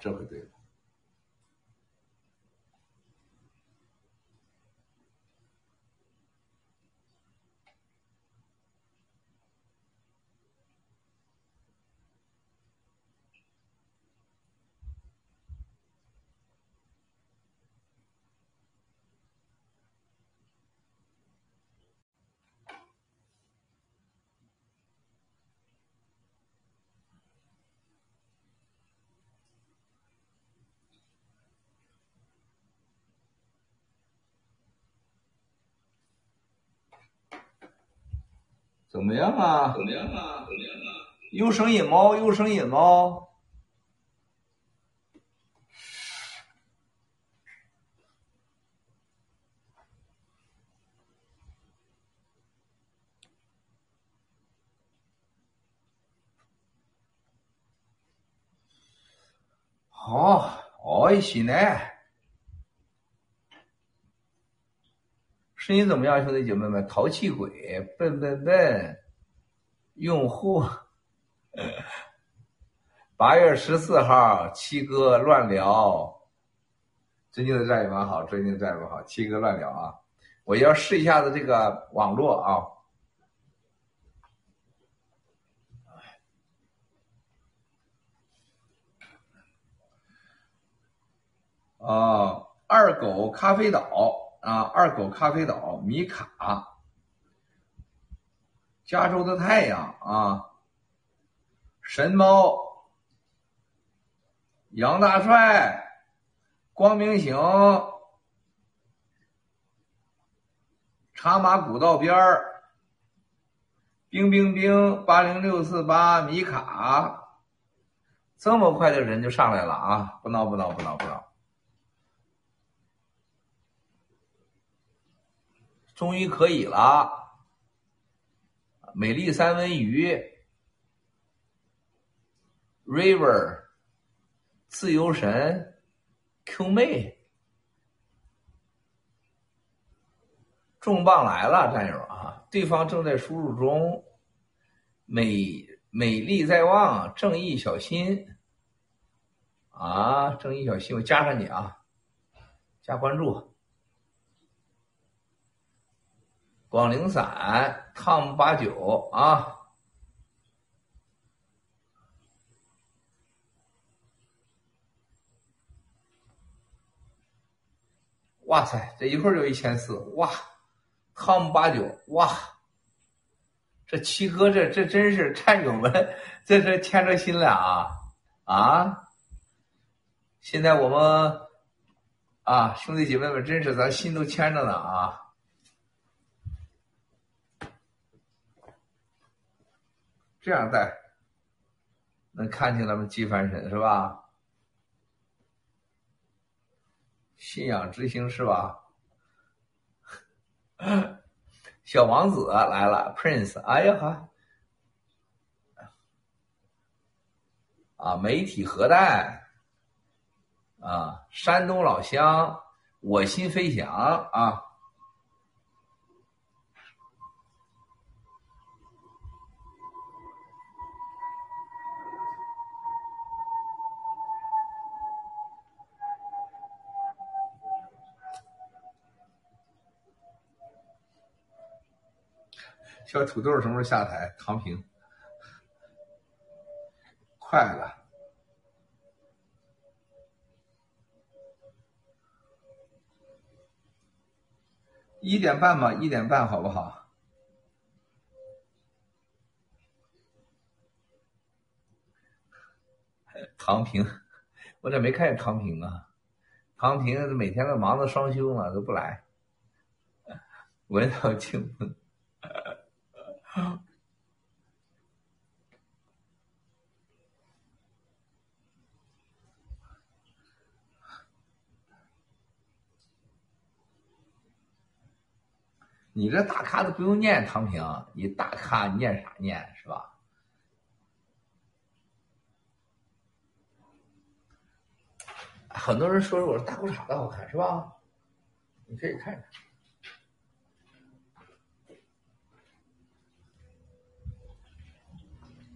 这回对了。怎么样啊？怎么样啊？怎么样啊？有声音吗？有声音吗？好，哦，西南，声音怎么样，兄弟姐妹们？淘气鬼，笨笨笨，用户。八月十四号，七哥乱聊，尊敬的战友们好，尊敬的战友们好。七哥乱聊啊，我要试一下子这个网络啊。啊，二狗咖啡岛啊，二狗咖啡岛，米卡，加州的太阳啊。神猫，杨大帅，光明行，茶马古道边儿，冰冰冰，八零六四八，米卡，这么快的人就上来了啊！不闹不闹不闹不闹，终于可以了，美丽三文鱼。River，自由神，Q 妹，重磅来了，战友啊！对方正在输入中，美美丽在望，正义小心啊！正义小心，我加上你啊，加关注。广陵散，汤姆八九啊。哇塞，这一会儿就一千四，哇，汤姆八九，哇，这七哥这这真是战友们，这是牵着心了啊啊！现在我们啊，兄弟姐妹们，真是咱心都牵着呢啊！这样带，能看见咱们机翻身是吧？信仰之星是吧？小王子来了，Prince，哎呀哈！啊，媒体核弹，啊，山东老乡，我心飞翔啊！小土豆什么时候下台？躺平，快了，一点半吧，一点半好不好？躺平，我咋没看见躺平啊？躺平每天都忙着双休嘛，都不来，闻到清风。你这大咖都不用念唐平，你大咖念啥念是吧？很多人说我大裤衩子好看是吧？你可以看看。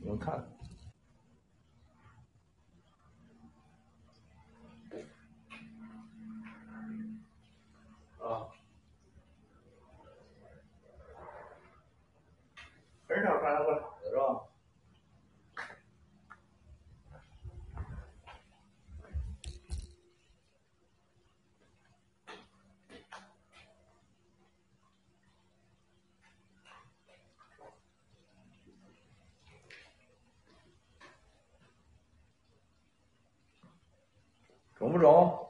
你们看，啊，很少穿那个啥的，是吧？中不中？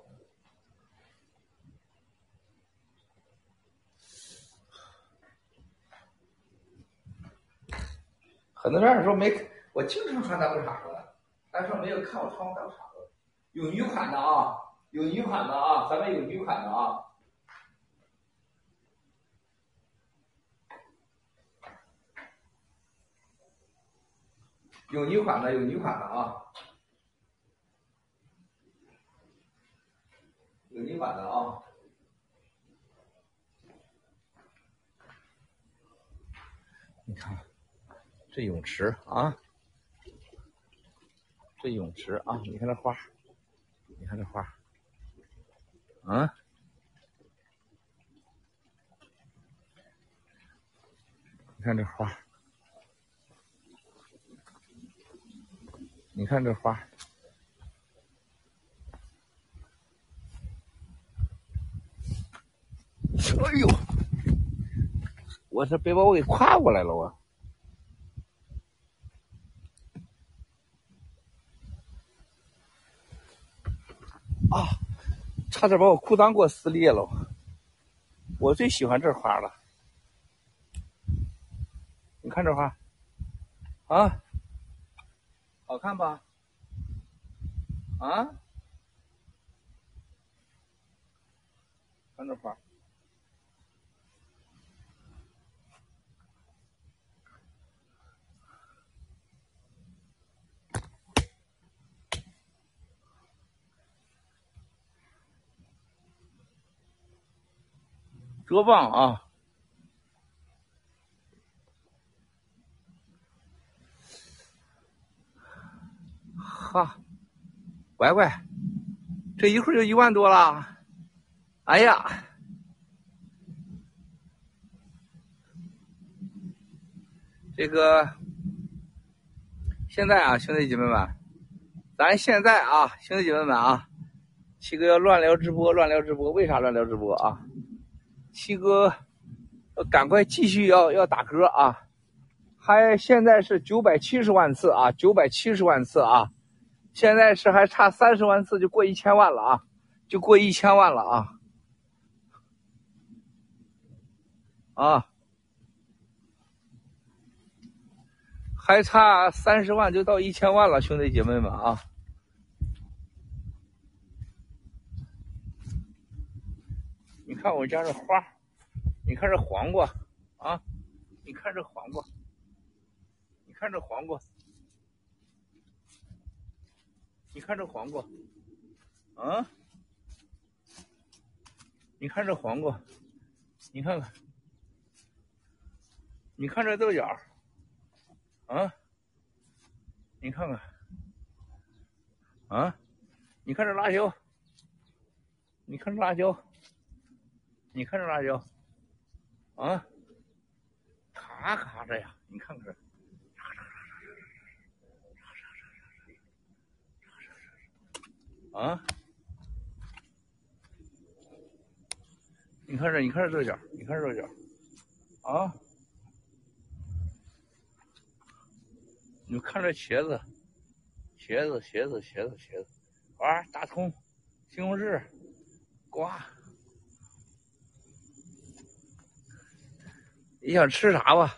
很多人说没，我经常穿大裤衩子，但是没有看我穿过大裤衩子。有女款的啊，有女款的啊，咱们有女款的啊。有女款的，有女款的啊。有女款的啊。你看。这泳池啊，这泳池啊，你看这花，你看这花，啊，你看这花，你看这花，哎呦，我这别把我给跨过来了我。啊！差点把我裤裆给我撕裂了。我最喜欢这花了。你看这花，啊，好看吧？啊，看这花。多棒啊！哈，乖乖，这一会儿就一万多了。哎呀，这个现在啊，兄弟姐妹们，咱现在啊，兄弟姐妹们啊，七哥要乱聊直播，乱聊直播，为啥乱聊直播啊？七哥，赶快继续要要打歌啊！还现在是九百七十万次啊，九百七十万次啊！现在是还差三十万次就过一千万了啊，就过一千万了啊！啊，还差三十万就到一千万了，兄弟姐妹们啊！看我家这花，你看这黄瓜啊，你看这黄瓜，你看这黄瓜，你看这黄瓜，啊，你看这黄瓜，你看看，你看这豆角，啊，你看看，啊，你看这辣椒，你看这辣椒。你看这辣椒，啊，咔咔的呀！你看看，啊，你看这，你看这豆角，你看这豆角，啊，你看这茄子，茄子，茄子，茄子，茄子，啊，大葱，西红柿，瓜。你想吃啥吧？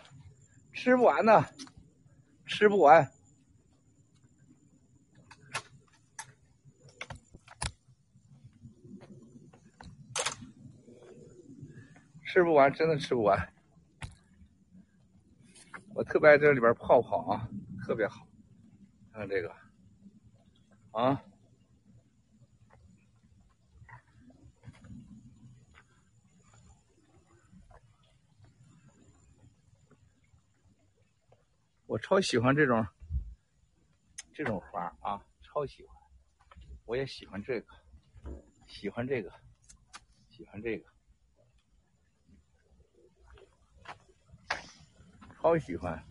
吃不完呢，吃不完，吃不完，真的吃不完。我特别爱这里边泡泡啊，特别好。看看这个，啊。我超喜欢这种这种花啊，超喜欢。我也喜欢这个，喜欢这个，喜欢这个，超喜欢。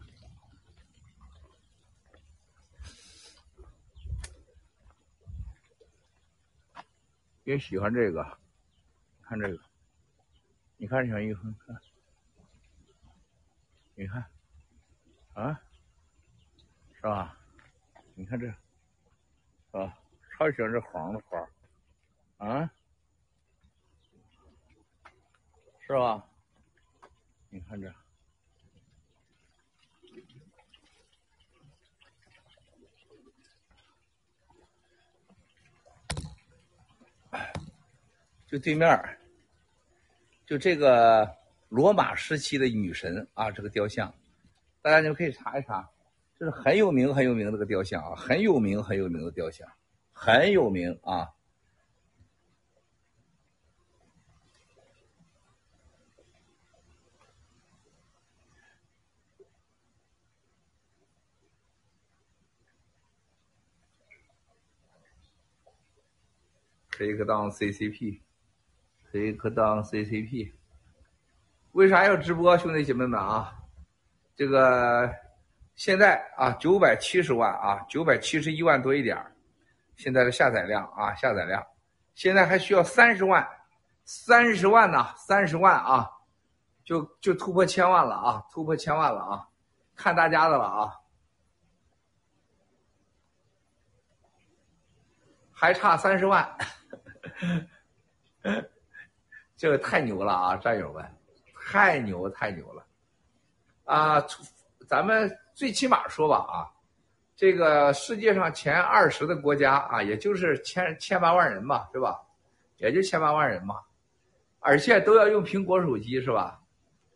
也喜欢这个，看这个，你看小蜜蜂，看，你看，啊。是吧？你看这，啊？超喜欢这黄的花，啊，是吧？你看这。就对面就这个罗马时期的女神啊，这个雕像，大家就可以查一查，这是很有名很有名的个雕像啊，很有名很有名的雕像，很有名啊。谁可当 CCP？谁可当 CCP？为啥要直播，兄弟姐妹们啊？这个现在啊，九百七十万啊，九百七十一万多一点现在的下载量啊，下载量，现在还需要三十万，三十万呢，三十万啊，就就突破千万了啊，突破千万了啊，看大家的了啊，还差三十万。这个太牛了啊，战友们，太牛太牛了，啊，咱们最起码说吧啊，这个世界上前二十的国家啊，也就是千千八万人嘛，是吧？也就千八万人嘛，而且都要用苹果手机是吧？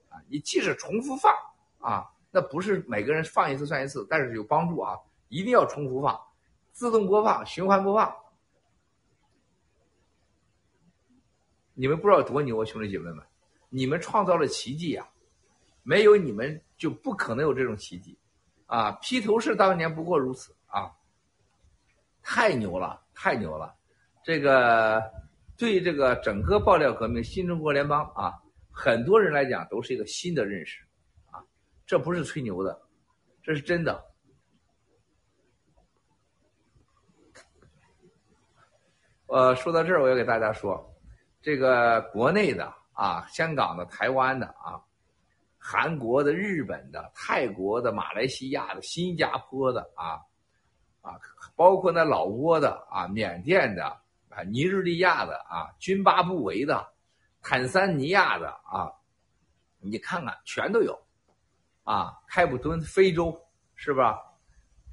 啊，你即使重复放啊，那不是每个人放一次算一次，但是有帮助啊，一定要重复放，自动播放，循环播放。你们不知道多牛啊，兄弟姐妹们！你们创造了奇迹呀，没有你们就不可能有这种奇迹，啊！披头士当年不过如此啊！太牛了，太牛了！这个对这个整个爆料革命、新中国联邦啊，很多人来讲都是一个新的认识，啊！这不是吹牛的，这是真的。呃，说到这儿，我要给大家说。这个国内的啊，香港的、台湾的啊，韩国的、日本的、泰国的、马来西亚的、新加坡的啊，啊，包括那老挝的啊、缅甸的啊、尼日利亚的啊、津巴布韦的、坦桑尼亚的啊，你看看全都有，啊，开普敦非洲是吧？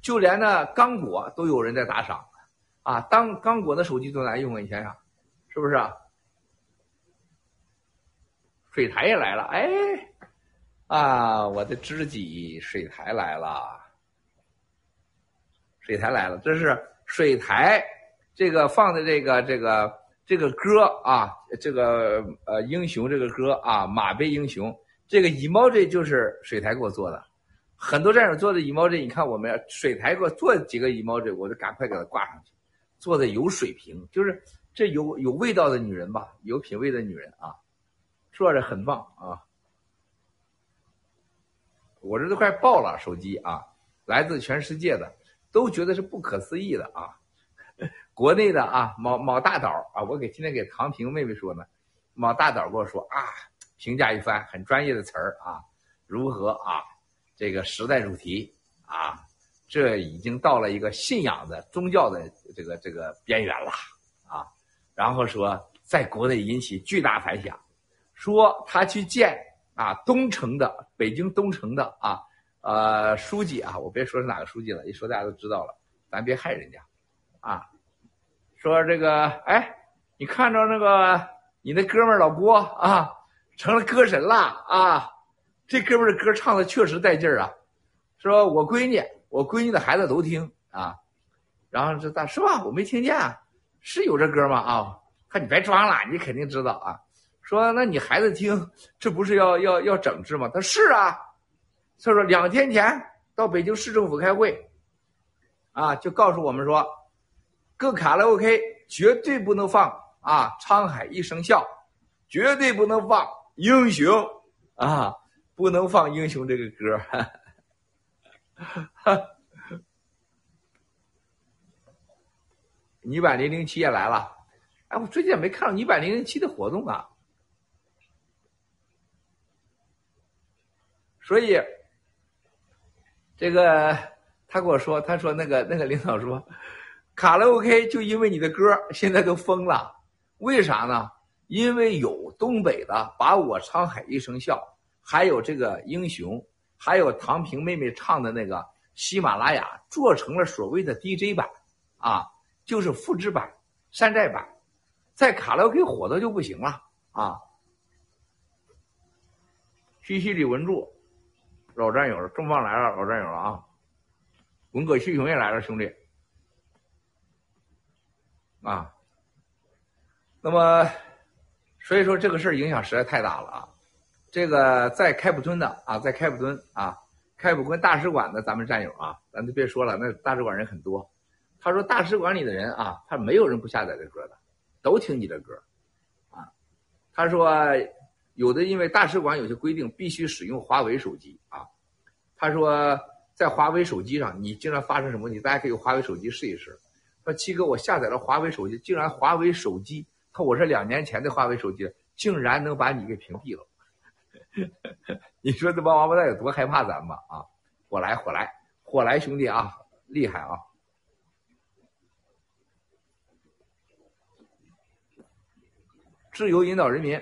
就连那刚果都有人在打赏，啊，当刚果的手机多难用啊，你想想，是不是啊？水台也来了，哎，啊，我的知己水台来了，水台来了，这是水台这个放的这个这个这个歌啊，这个呃英雄这个歌啊，马背英雄，这个 emoji 就是水台给我做的，很多战友做的 emoji，你看我们水台给我做几个 emoji，我就赶快给他挂上去，做的有水平，就是这有有味道的女人吧，有品位的女人啊。说着很棒啊！我这都快爆了，手机啊，来自全世界的都觉得是不可思议的啊。国内的啊，某某大导啊，我给今天给唐平妹妹说呢，某大导跟我说啊，评价一番很专业的词儿啊，如何啊？这个时代主题啊，这已经到了一个信仰的宗教的这个这个边缘了啊。然后说在国内引起巨大反响。说他去见啊东城的北京东城的啊呃书记啊，我别说是哪个书记了，一说大家都知道了，咱别害人家，啊，说这个哎，你看着那个你那哥们儿老郭啊，成了歌神了啊，这哥们儿的歌唱的确实带劲儿啊，说我闺女我闺女的孩子都听啊，然后这大是吧？我没听见，是有这歌吗？啊，看你别装了，你肯定知道啊。说，那你孩子听，这不是要要要整治吗？他是啊，他说两天前到北京市政府开会，啊，就告诉我们说，各卡拉 OK 绝对不能放啊《沧海一声笑》，绝对不能放《英雄》，啊，不能放《英雄》这个歌。女版零零七也来了，哎，我最近也没看到一百零零七的活动啊。所以，这个他跟我说，他说那个那个领导说，卡拉 OK 就因为你的歌现在都疯了，为啥呢？因为有东北的把我沧海一声笑，还有这个英雄，还有唐平妹妹唱的那个喜马拉雅做成了所谓的 DJ 版，啊，就是复制版、山寨版，在卡拉 OK 火的就不行了啊。西西里文柱。老战友了，重磅来了，老战友了啊！文革七雄也来了，兄弟啊！那么，所以说这个事儿影响实在太大了啊！这个在开普敦的啊，在开普敦啊，开普敦大使馆的咱们战友啊，咱就别说了，那大使馆人很多。他说大使馆里的人啊，他没有人不下载这歌的，都听你的歌啊。他说。有的因为大使馆有些规定，必须使用华为手机啊。他说，在华为手机上，你经常发生什么问题？大家可以用华为手机试一试。说七哥，我下载了华为手机，竟然华为手机，他我是两年前的华为手机，竟然能把你给屏蔽了。你说这帮王八蛋有多害怕咱们啊？火来火来火来，兄弟啊，厉害啊！自由引导人民。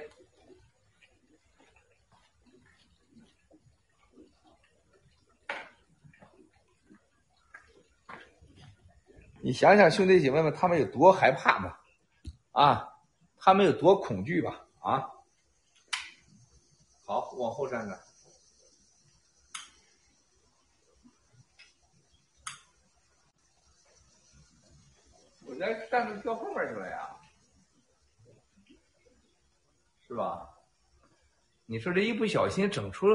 你想想，兄弟姐妹们，他们有多害怕吧？啊，他们有多恐惧吧？啊，好，往后站站。我这站着掉后面去了呀，是吧？你说这一不小心整出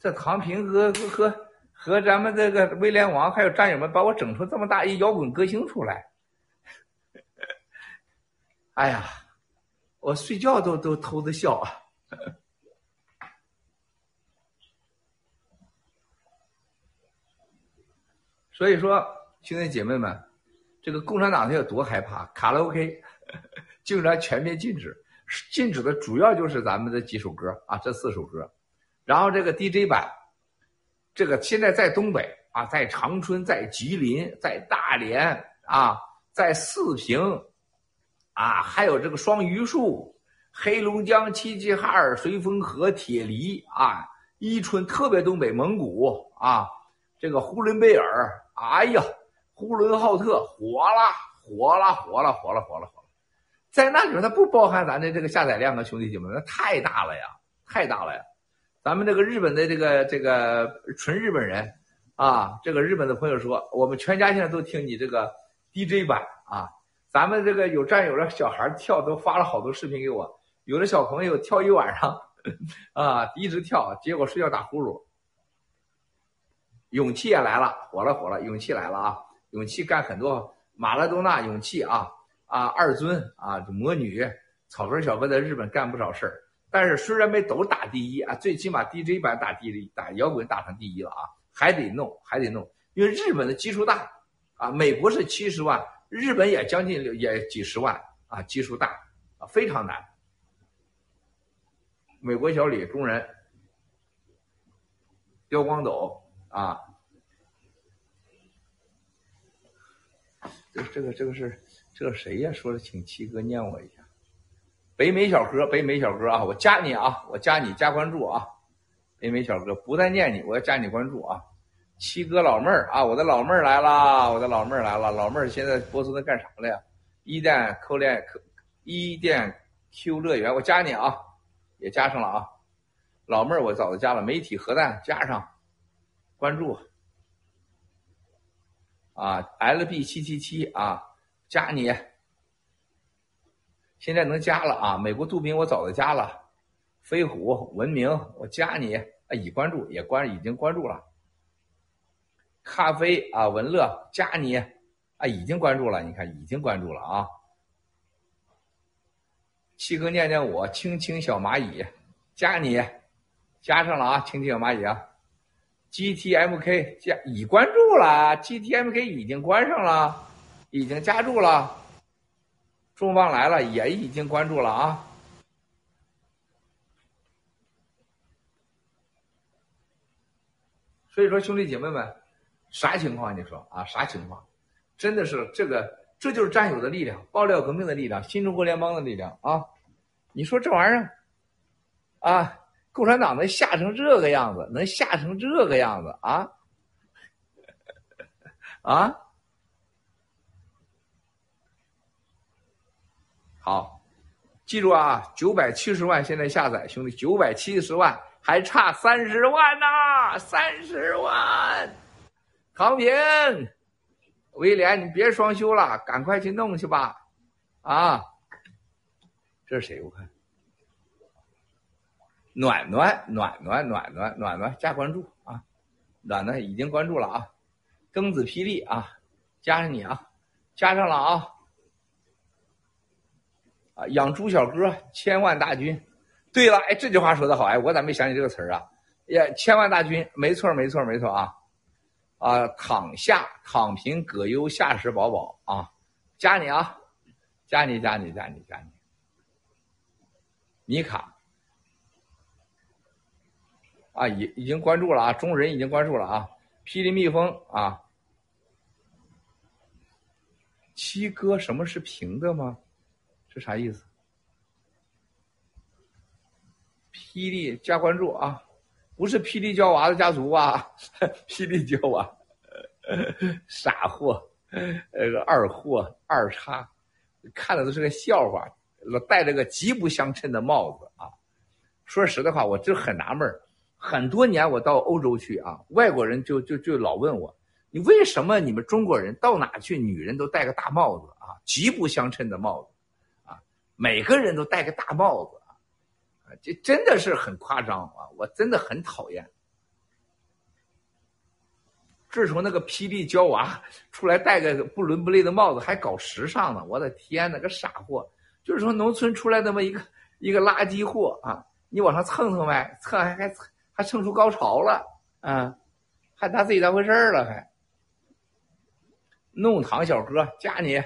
这唐平和和和。和咱们这个威廉王还有战友们把我整出这么大一摇滚歌星出来，哎呀，我睡觉都都偷着笑啊！所以说，兄弟姐妹们，这个共产党他有多害怕？卡拉 OK 竟然全面禁止，禁止的主要就是咱们的几首歌啊，这四首歌，然后这个 DJ 版。这个现在在东北啊，在长春，在吉林，在大连啊，在四平，啊，还有这个双榆树、黑龙江齐齐哈尔、绥芬河、铁犁啊，伊春特别东北蒙古啊，这个呼伦贝尔，哎呀，呼伦浩特火了，火了，火了，火了，火了，火了，在那里面它不包含咱的这个下载量啊，兄弟姐妹，那太大了呀，太大了呀。咱们这个日本的这个这个纯日本人，啊，这个日本的朋友说，我们全家现在都听你这个 DJ 版啊。咱们这个有战友的小孩跳都发了好多视频给我，有的小朋友跳一晚上，啊，一直跳，结果睡觉打呼噜。勇气也来了，火了火了，勇气来了啊！勇气干很多，马拉多纳勇气啊啊，二尊啊，魔女草根小哥在日本干不少事儿。但是虽然没都打第一啊，最起码 DJ 版打第一，打摇滚打成第一了啊，还得弄，还得弄，因为日本的基数大啊，美国是七十万，日本也将近也几十万啊，基数大啊，非常难。美国小李中人，刁光斗啊，这这个这个是这个谁呀？说的，请七哥念我一下。北美小哥，北美小哥啊，我加你啊，我加你加关注啊，北美小哥不再念你，我要加你关注啊。七哥老妹儿啊，我的老妹儿来啦，我的老妹儿来了，老妹儿现在波斯在干啥了呀？伊甸扣链可伊甸 Q 乐园，我加你啊，也加上了啊。老妹儿我早就加了，媒体核弹加上关注啊，LB 七七七啊，加你。现在能加了啊！美国杜宾我早就加了，飞虎文明我加你啊，已关注也关已经关注了。咖啡啊文乐加你啊，已经关注了，你看已经关注了啊。七哥念念我青青小蚂蚁加你，加上了啊，青青小蚂蚁啊。GTMK 加已关注了，GTMK 已经关上了，已经加注了。重磅来了也已经关注了啊。所以说，兄弟姐妹们，啥情况？你说啊，啥情况？真的是这个，这就是战友的力量，爆料革命的力量，新中国联邦的力量啊！你说这玩意儿啊，共产党能吓成这个样子，能吓成这个样子啊？啊？好，记住啊，九百七十万现在下载，兄弟，九百七十万。还差三十万呐，三十万！康平，威廉，你别双休了，赶快去弄去吧！啊，这是谁？我看，暖暖，暖暖，暖暖，暖暖，加关注啊！暖暖已经关注了啊！庚子霹雳啊，加上你啊，加上了啊！啊，养猪小哥，千万大军。对了，哎，这句话说的好，哎，我咋没想起这个词儿啊？呀，千万大军，没错，没错，没错啊！啊，躺下，躺平，葛优，夏时宝宝啊，加你啊，加你，加你，加你，加你，米卡啊，已已经关注了啊，中人已经关注了啊，霹雳蜜蜂啊，七哥，什么是平的吗？这啥意思？霹雳加关注啊，不是霹雳娇娃的家族吧？霹雳娇娃，傻货，呃，二货，二叉，看的都是个笑话。戴着个极不相称的帽子啊！说实的话，我就很纳闷很多年我到欧洲去啊，外国人就就就老问我，你为什么你们中国人到哪去，女人都戴个大帽子啊？极不相称的帽子，每个人都戴个大帽子。啊这真的是很夸张啊！我真的很讨厌。自从那个霹雳娇娃出来戴个不伦不类的帽子，还搞时尚呢，我的天哪，个傻货！就是说农村出来那么一个一个垃圾货啊，你往上蹭蹭呗，蹭还还还蹭出高潮了啊，还拿自己当回事了还。弄堂小哥加你，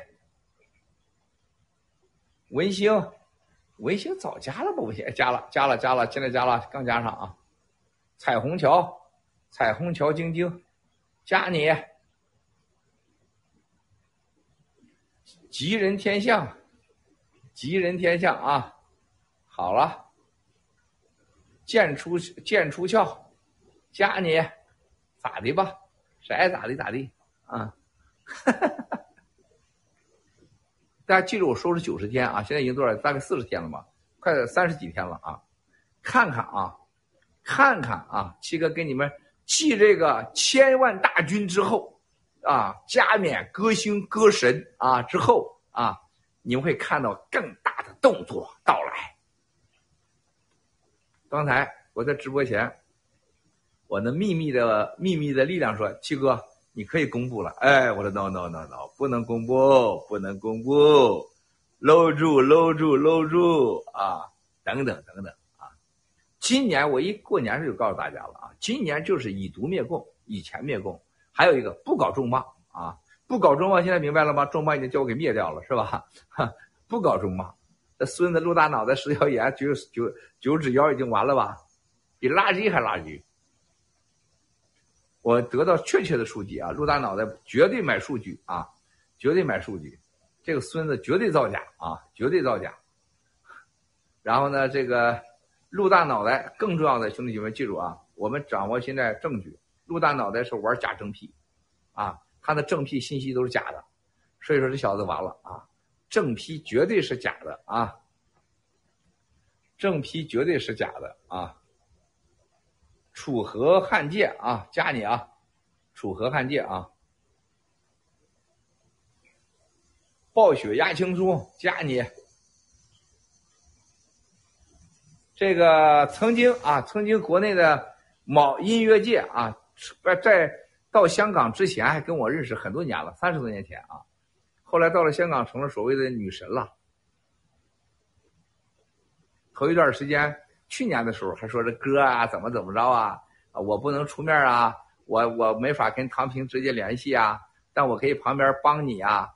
文星。文星早加了吧？文星加了，加了，加了，现在加了，刚加上啊！彩虹桥，彩虹桥，晶晶，加你！吉人天相，吉人天相啊！好了，剑出剑出鞘，加你，咋的吧？谁爱咋的咋地啊！哈哈哈哈。大家记住，我说是九十天啊，现在已经多少？大概四十天了吧，快三十几天了啊！看看啊，看看啊，七哥给你们记这个千万大军之后啊，加冕歌星歌神啊之后啊，你们会看到更大的动作到来。刚才我在直播前，我的秘密的秘密的力量说，七哥。你可以公布了，哎，我说 no no no no，不能公布，不能公布，搂住搂住搂住啊，等等等等啊！今年我一过年就告诉大家了啊，今年就是以毒灭共，以钱灭共，还有一个不搞重磅啊，不搞重磅，现在明白了吗？重磅已经叫我给灭掉了，是吧？哈，不搞重磅，这孙子露大脑袋，十条眼，九九九指腰，已经完了吧？比垃圾还垃圾。我得到确切的数据啊，陆大脑袋绝对买数据啊，绝对买数据，这个孙子绝对造假啊，绝对造假。然后呢，这个陆大脑袋更重要的兄弟姐妹记住啊，我们掌握现在证据，陆大脑袋是玩假正屁，啊，他的正屁信息都是假的，所以说这小子完了啊，正批绝对是假的啊，正批绝对是假的啊。楚河汉界啊，加你啊！楚河汉界啊！暴雪压青松加你。这个曾经啊，曾经国内的某音乐界啊，在在到香港之前还跟我认识很多年了，三十多年前啊。后来到了香港，成了所谓的女神了。头一段时间。去年的时候还说这哥啊怎么怎么着啊我不能出面啊我我没法跟唐平直接联系啊但我可以旁边帮你啊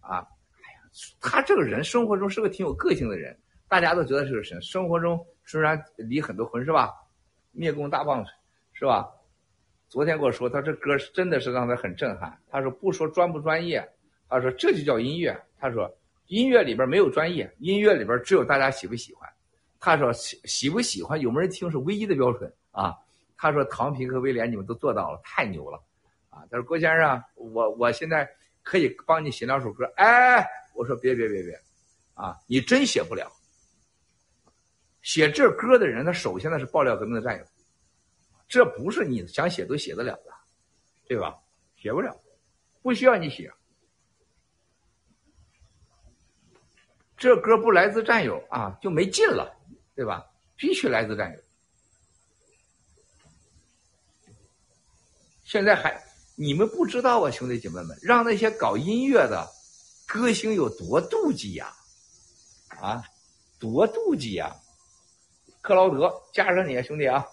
啊哎呀他这个人生活中是个挺有个性的人，大家都觉得是个神。生活中虽然离很多婚是吧？灭共大棒槌是吧？昨天跟我说，他这歌真的是让他很震撼。他说不说专不专业，他说这就叫音乐。他说音乐里边没有专业，音乐里边只有大家喜不喜欢。他说喜喜不喜欢有没有人听是唯一的标准啊。他说唐平和威廉你们都做到了，太牛了啊。他说郭先生，我我现在可以帮你写两首歌。哎，我说别别别别，啊，你真写不了。写这歌的人，他首先呢是爆料革命的战友。这不是你想写都写得了的，对吧？写不了，不需要你写。这歌不来自战友啊，就没劲了，对吧？必须来自战友。现在还你们不知道啊，兄弟姐妹们，让那些搞音乐的歌星有多妒忌呀！啊，多妒忌呀！克劳德，加上你啊，兄弟啊！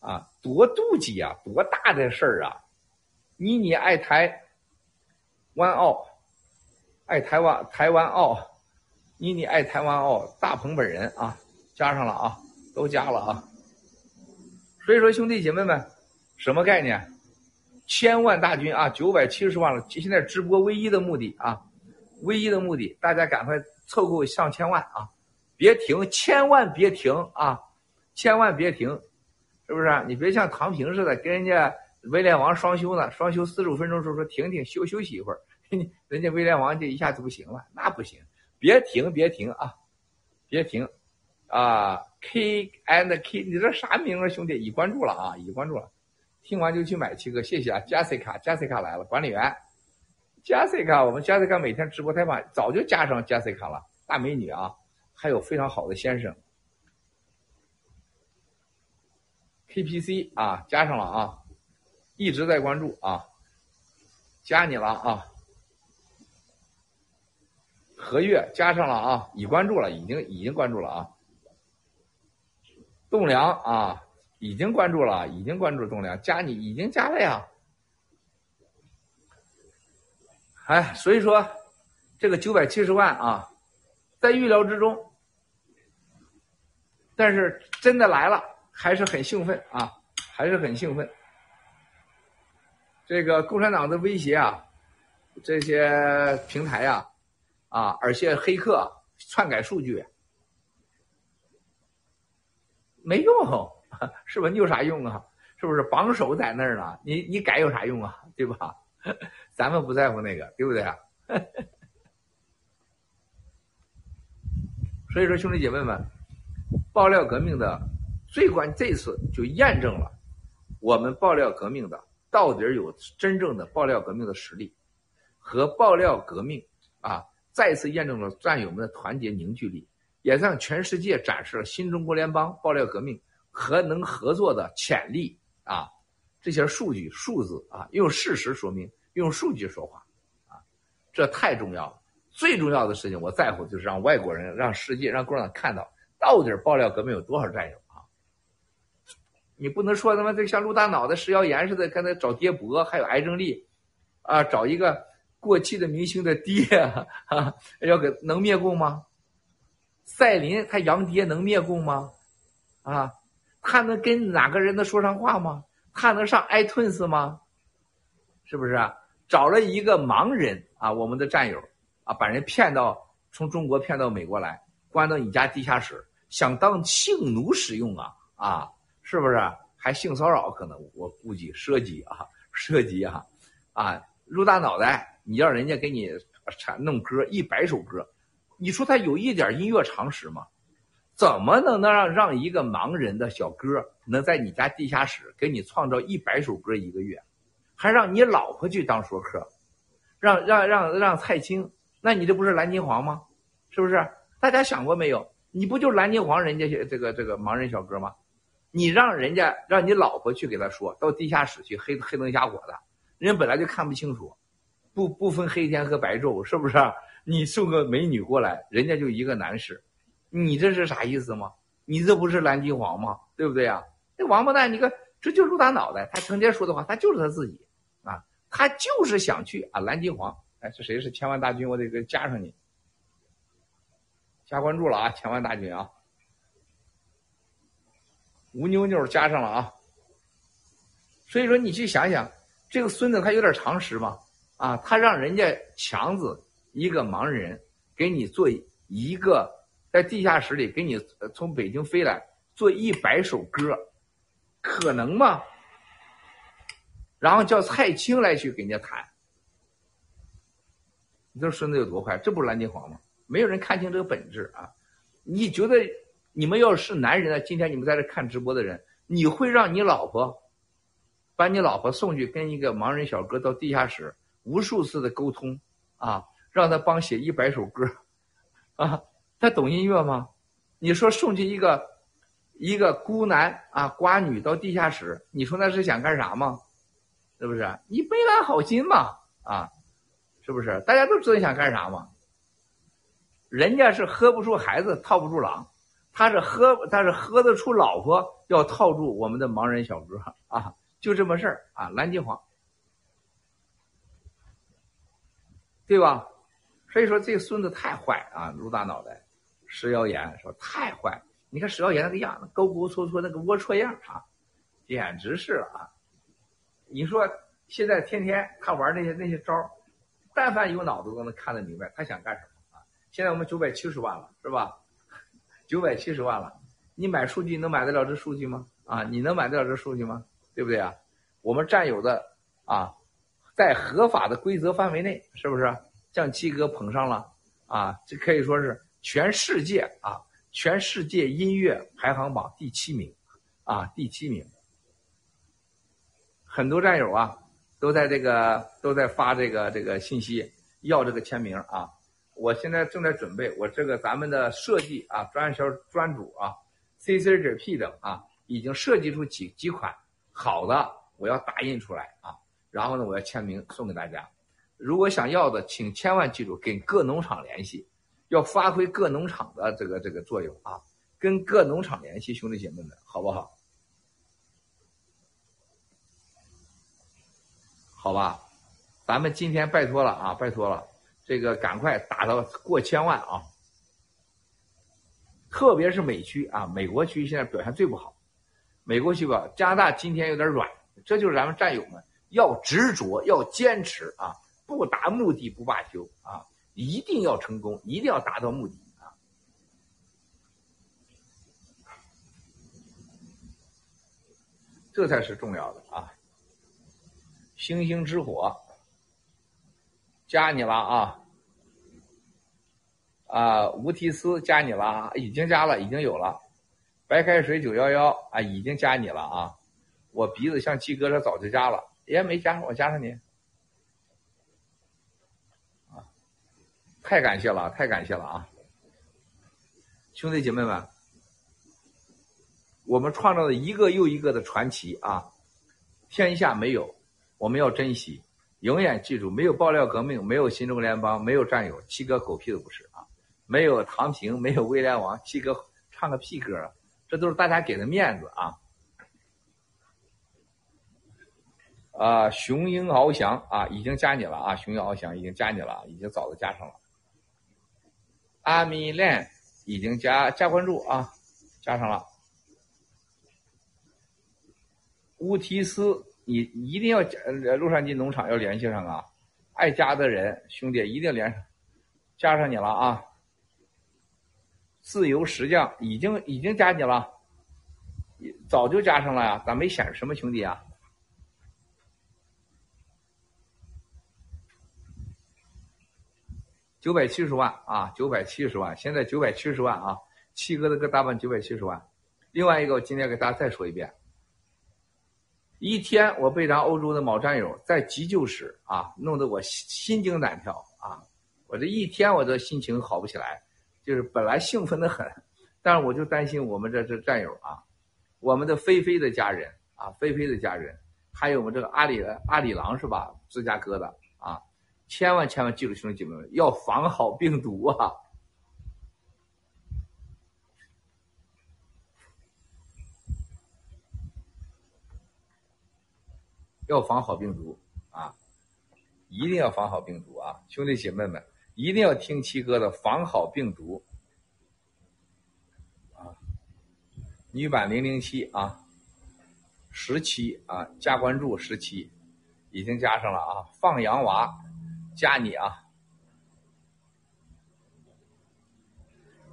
啊，多妒忌呀，多大的事儿啊！你你爱台湾澳，爱台湾台湾澳，妮妮爱台湾哦，大鹏本人啊，加上了啊，都加了啊。所以说，兄弟姐妹们，什么概念？千万大军啊，九百七十万了。现在直播唯一的目的啊，唯一的目的，大家赶快凑够上千万啊！别停，千万别停啊！千万别停。是不是？你别像唐平似的，跟人家威廉王双休呢，双休四十五分钟时候说停停休休息一会儿，人家威廉王就一下子不行了，那不行，别停别停啊，别停啊！K and K，你这啥名啊，兄弟？已关注了啊，已关注了，听完就去买七哥，谢谢啊，Jessica，Jessica 来了，管理员，Jessica，我们 Jessica 每天直播太晚，早就加上 Jessica 了，大美女啊，还有非常好的先生。KPC 啊，加上了啊，一直在关注啊，加你了啊。何月加上了啊，已关注了，已经已经关注了啊。栋梁啊，已经关注了，已经关注栋梁，加你已经加了呀。哎，所以说这个九百七十万啊，在预料之中，但是真的来了。还是很兴奋啊，还是很兴奋。这个共产党的威胁啊，这些平台呀，啊，而且黑客篡改数据，没用，是吧？你有啥用啊？是不是榜首在那儿呢？你你改有啥用啊？对吧？咱们不在乎那个，对不对啊？所以说，兄弟姐妹们，爆料革命的。最关这次就验证了，我们爆料革命的到底有真正的爆料革命的实力，和爆料革命啊，再次验证了战友们的团结凝聚力，也向全世界展示了新中国联邦爆料革命和能合作的潜力啊！这些数据数字啊，用事实说明，用数据说话啊，这太重要了。最重要的事情，我在乎就是让外国人、让世界、让共产党看到，到底爆料革命有多少战友啊。你不能说他妈这像陆大脑袋食谣言似的，跟他找爹伯，还有癌症力，啊，找一个过气的明星的爹，啊，要给能灭共吗？赛琳他杨爹能灭共吗？啊，他能跟哪个人能说上话吗？他能上 iTunes 吗？是不是？找了一个盲人啊，我们的战友啊，把人骗到从中国骗到美国来，关到你家地下室，想当性奴使用啊啊！是不是还性骚扰？可能我估计涉及啊，涉及啊，啊，入大脑袋！你让人家给你产弄歌一百首歌，你说他有一点音乐常识吗？怎么能能让让一个盲人的小哥能在你家地下室给你创造一百首歌一个月，还让你老婆去当说客，让让让让蔡青，那你这不是蓝金黄吗？是不是？大家想过没有？你不就蓝金黄人家这个这个盲人小哥吗？你让人家让你老婆去给他说到地下室去黑黑灯瞎火的，人家本来就看不清楚，不不分黑天和白昼，是不是？你送个美女过来，人家就一个男士，你这是啥意思吗？你这不是蓝金黄吗？对不对呀？那王八蛋，你看这就是大脑袋，他成天说的话，他就是他自己啊，他就是想去啊蓝金黄哎，是谁是千万大军？我得给加上你，加关注了啊！千万大军啊，吴妞妞加上了啊。所以说，你去想想，这个孙子他有点常识吗？啊，他让人家强子一个盲人给你做一个在地下室里给你从北京飞来做一百首歌，可能吗？然后叫蔡青来去给人家弹。你说孙子有多坏？这不是蓝金黄吗？没有人看清这个本质啊！你觉得你们要是男人呢？今天你们在这看直播的人，你会让你老婆把你老婆送去跟一个盲人小哥到地下室无数次的沟通啊，让他帮写一百首歌啊？他懂音乐吗？你说送去一个一个孤男啊寡女到地下室，你说那是想干啥吗？是不是？你没安好心嘛？啊？是不是？大家都知道想干啥吗？人家是喝不出孩子套不住狼，他是喝，他是喝得出老婆要套住我们的盲人小哥啊，就这么事儿啊，蓝金黄，对吧？所以说这孙子太坏啊，卢大脑袋，石谣言说太坏。你看石谣言那个样子，勾勾搓搓那个龌龊样啊，简直是啊！你说现在天天他玩那些那些招。但凡有脑子都能看得明白，他想干什么啊？现在我们九百七十万了，是吧？九百七十万了，你买数据能买得了这数据吗？啊，你能买得了这数据吗？对不对啊？我们占有的啊，在合法的规则范围内，是不是？将七哥捧上了啊，这可以说是全世界啊，全世界音乐排行榜第七名啊，第七名。很多战友啊。都在这个都在发这个这个信息，要这个签名啊！我现在正在准备，我这个咱们的设计啊，专销专主啊，C C G P 的啊，已经设计出几几款好的，我要打印出来啊，然后呢，我要签名送给大家。如果想要的，请千万记住跟各农场联系，要发挥各农场的这个这个作用啊，跟各农场联系，兄弟姐妹们，好不好？好吧，咱们今天拜托了啊，拜托了，这个赶快打到过千万啊！特别是美区啊，美国区现在表现最不好，美国区吧，加拿大今天有点软，这就是咱们战友们要执着，要坚持啊，不达目的不罢休啊，一定要成功，一定要达到目的啊，这才是重要的啊。星星之火，加你了啊！啊，无提斯加你了啊，已经加了，已经有了。白开水九幺幺啊，已经加你了啊！我鼻子像鸡哥这早就加了，也没加上，我加上你。啊，太感谢了，太感谢了啊！兄弟姐妹们，我们创造了一个又一个的传奇啊，天下没有。我们要珍惜，永远记住，没有爆料革命，没有新中国联邦，没有战友，七哥狗屁都不是啊！没有唐平，没有威廉王，七哥唱个屁歌！这都是大家给的面子啊！啊，雄鹰翱翔啊，已经加你了啊！雄鹰翱翔已经加你了，已经早就加上了。阿米链已经加加关注啊，加上了。乌提斯。你一定要呃，洛杉矶农场要联系上啊！爱加的人兄弟一定连上，加上你了啊！自由石匠已经已经加你了，早就加上了呀，咋没显示什么兄弟啊？九百七十万啊，九百七十万，现在九百七十万啊！七哥的个大半九百七十万，另外一个我今天给大家再说一遍。一天，我被咱欧洲的某战友在急救室啊，弄得我心惊胆跳啊！我这一天我这心情好不起来，就是本来兴奋的很，但是我就担心我们这这战友啊，我们的菲菲的家人啊，菲菲的家人，还有我们这个阿里阿里郎是吧？芝加哥的，千万千万记住兄弟姐妹们，要防好病毒啊！要防好病毒啊！一定要防好病毒啊！兄弟姐妹们，一定要听七哥的防好病毒啊！女版零零七啊，十七啊，加关注十七，已经加上了啊！放羊娃，加你啊！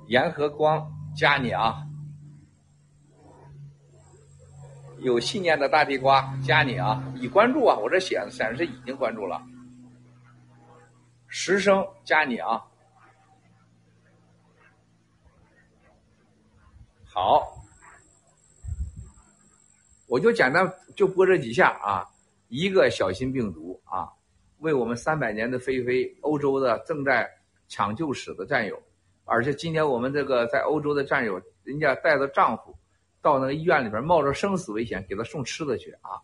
严和光，加你啊！有信念的大地瓜，加你啊！已关注啊！我这显显示已经关注了。十声加你啊！好，我就简单就播这几下啊。一个小心病毒，为我们三百年的菲菲，欧洲的正在抢救室的战友，而且今天我们这个在欧洲的战友，人家带着丈夫到那个医院里边，冒着生死危险给他送吃的去啊。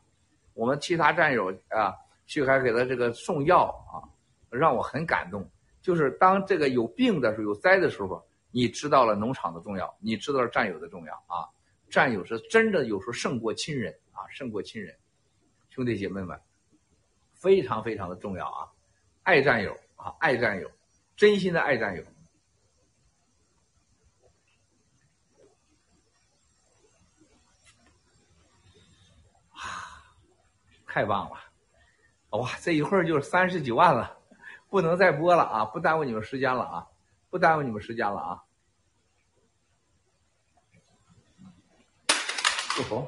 我们其他战友啊，去还给他这个送药啊。让我很感动，就是当这个有病的时候、有灾的时候，你知道了农场的重要，你知道了战友的重要啊！战友是真的有时候胜过亲人啊，胜过亲人，兄弟姐妹们，非常非常的重要啊！爱战友啊，爱战友，真心的爱战友，啊，太棒了！哇，这一会儿就三十几万了。不能再播了啊！不耽误你们时间了啊！不耽误你们时间了啊！不红。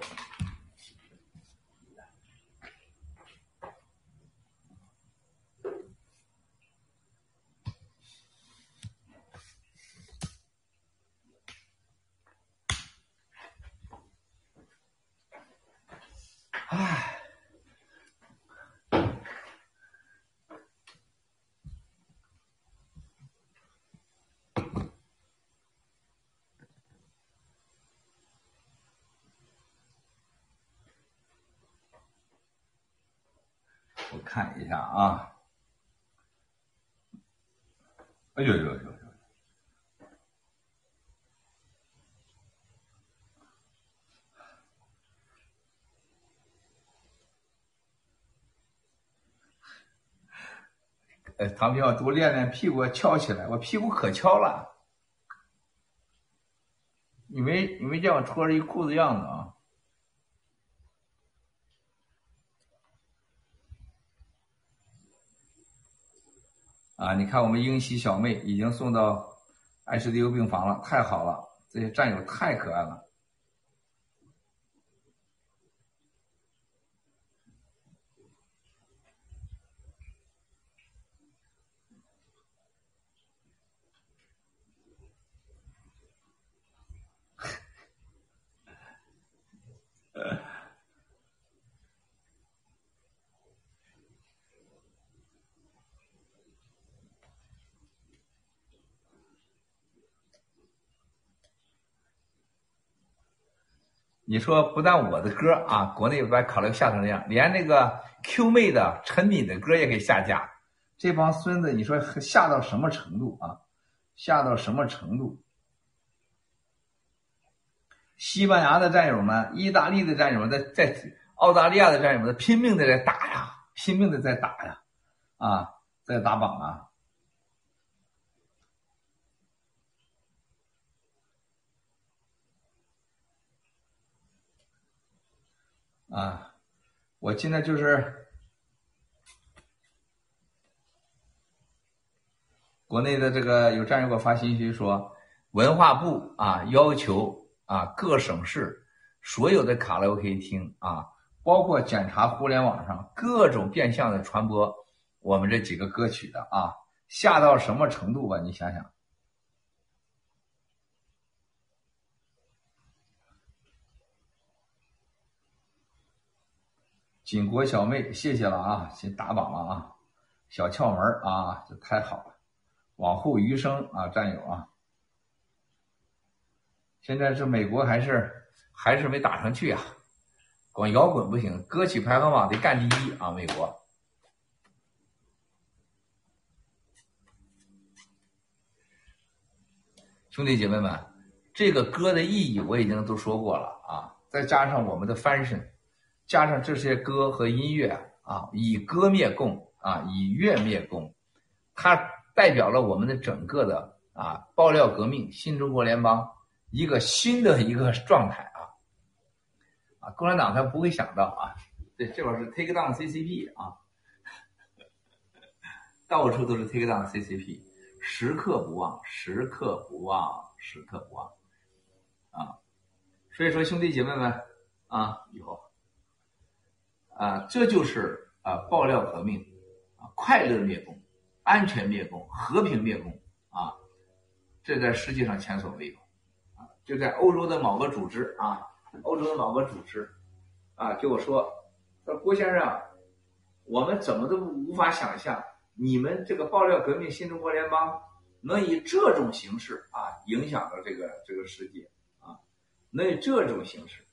唉。看一下啊！哎呦呦呦哎，唐彪多练练屁股，翘起来。我屁股可翘了，你没你没见我脱着一裤子样子啊？啊！你看，我们英熙小妹已经送到 ICU 病房了，太好了！这些战友太可爱了。你说不但我的歌啊，国内把考虑下成这样，连那个 Q 妹的陈敏的歌也给下架，这帮孙子，你说下到什么程度啊？下到什么程度？西班牙的战友们，意大利的战友们，在在澳大利亚的战友们在，拼命的在打呀，拼命的在打呀，啊，在打榜啊。啊，我现在就是国内的这个有战友给我发信息说，文化部啊要求啊各省市所有的卡拉 OK 厅啊，包括检查互联网上各种变相的传播我们这几个歌曲的啊，下到什么程度吧？你想想。锦国小妹，谢谢了啊，先打榜了啊，小窍门啊，这太好了，往后余生啊，战友啊，现在是美国还是还是没打上去啊？光摇滚不行，歌曲排行榜得干第一啊，美国。兄弟姐妹们，这个歌的意义我已经都说过了啊，再加上我们的翻身。加上这些歌和音乐啊，以歌灭共啊，以乐灭共，它代表了我们的整个的啊爆料革命新中国联邦一个新的一个状态啊。啊，共产党他不会想到啊，对，这会儿是 take down CCP 啊，到处都是 take down CCP，时刻不忘，时刻不忘，时刻不忘。啊，所以说兄弟姐妹们啊，以后啊，这就是啊爆料革命。啊快乐灭共，安全灭共，和平灭共啊！这在世界上前所未有啊！就在欧洲的某个组织啊，欧洲的某个组织啊，给我说说郭先生，我们怎么都无法想象你们这个爆料革命新中国联邦能以这种形式啊影响到这个这个世界啊，能以这种形式，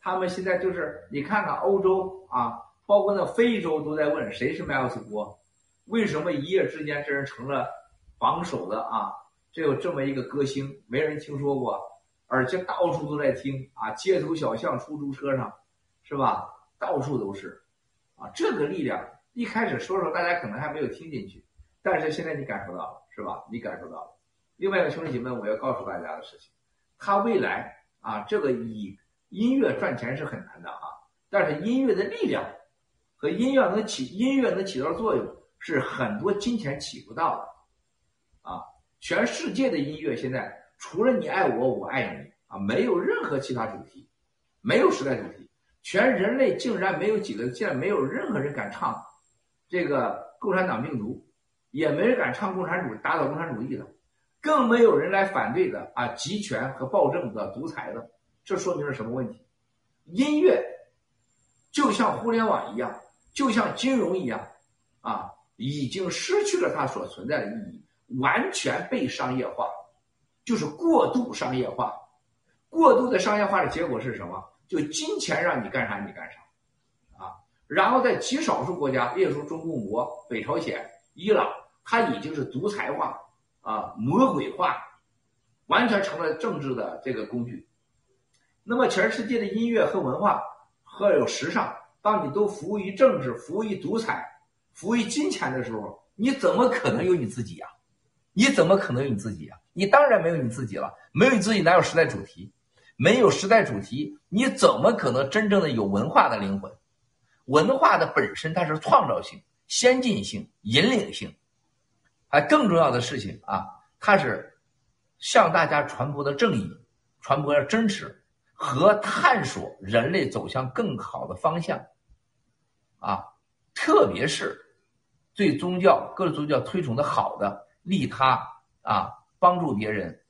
他们现在就是你看看欧洲啊，包括那非洲都在问谁是麦克斯郭。为什么一夜之间这人成了榜首的啊？这有这么一个歌星，没人听说过，而且到处都在听啊，街头小巷、出租车上，是吧？到处都是，啊，这个力量一开始说说大家可能还没有听进去，但是现在你感受到了，是吧？你感受到了。另外一个兄弟姐妹，我要告诉大家的事情，他未来啊，这个以音乐赚钱是很难的啊，但是音乐的力量和音乐能起音乐能起到作用。是很多金钱起不到的，啊！全世界的音乐现在除了你爱我，我爱你啊，没有任何其他主题，没有时代主题。全人类竟然没有几个，现在没有任何人敢唱这个共产党病毒，也没人敢唱共产主义打倒共产主义的，更没有人来反对的啊，集权和暴政的独裁的。这说明了什么问题？音乐就像互联网一样，就像金融一样，啊！已经失去了它所存在的意义，完全被商业化，就是过度商业化。过度的商业化的结果是什么？就金钱让你干啥你干啥，啊，然后在极少数国家，例如中共国、北朝鲜、伊朗，它已经是独裁化啊，魔鬼化，完全成了政治的这个工具。那么，全世界的音乐和文化和有时尚，当你都服务于政治、服务于独裁。服务于金钱的时候，你怎么可能有你自己呀？你怎么可能有你自己呀？你当然没有你自己了，没有你自己哪有时代主题？没有时代主题，你怎么可能真正的有文化的灵魂？文化的本身它是创造性、先进性、引领性，还更重要的事情啊，它是向大家传播的正义、传播的真实和探索人类走向更好的方向，啊。特别是对宗教各宗教推崇的好的利他啊，帮助别人，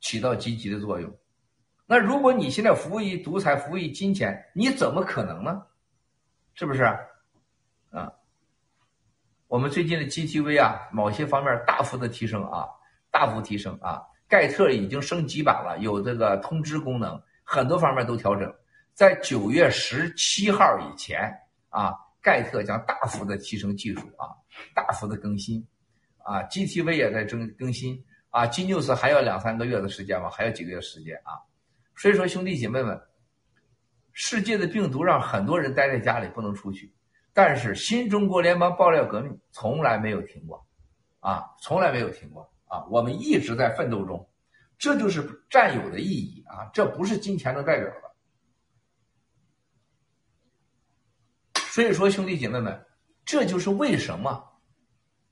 起到积极的作用。那如果你现在服务于独裁，服务于金钱，你怎么可能呢？是不是？啊，我们最近的 GTV 啊，某些方面大幅的提升啊，大幅提升啊。盖特已经升级版了，有这个通知功能，很多方面都调整。在九月十七号以前啊。盖特将大幅的提升技术啊，大幅的更新，啊，GTV 也在更更新啊，Genius 还要两三个月的时间吧，还有几个月时间啊，所以说兄弟姐妹们，世界的病毒让很多人待在家里不能出去，但是新中国联邦爆料革命从来没有停过，啊，从来没有停过啊，我们一直在奋斗中，这就是占有的意义啊，这不是金钱能代表的。所以说，兄弟姐妹们，这就是为什么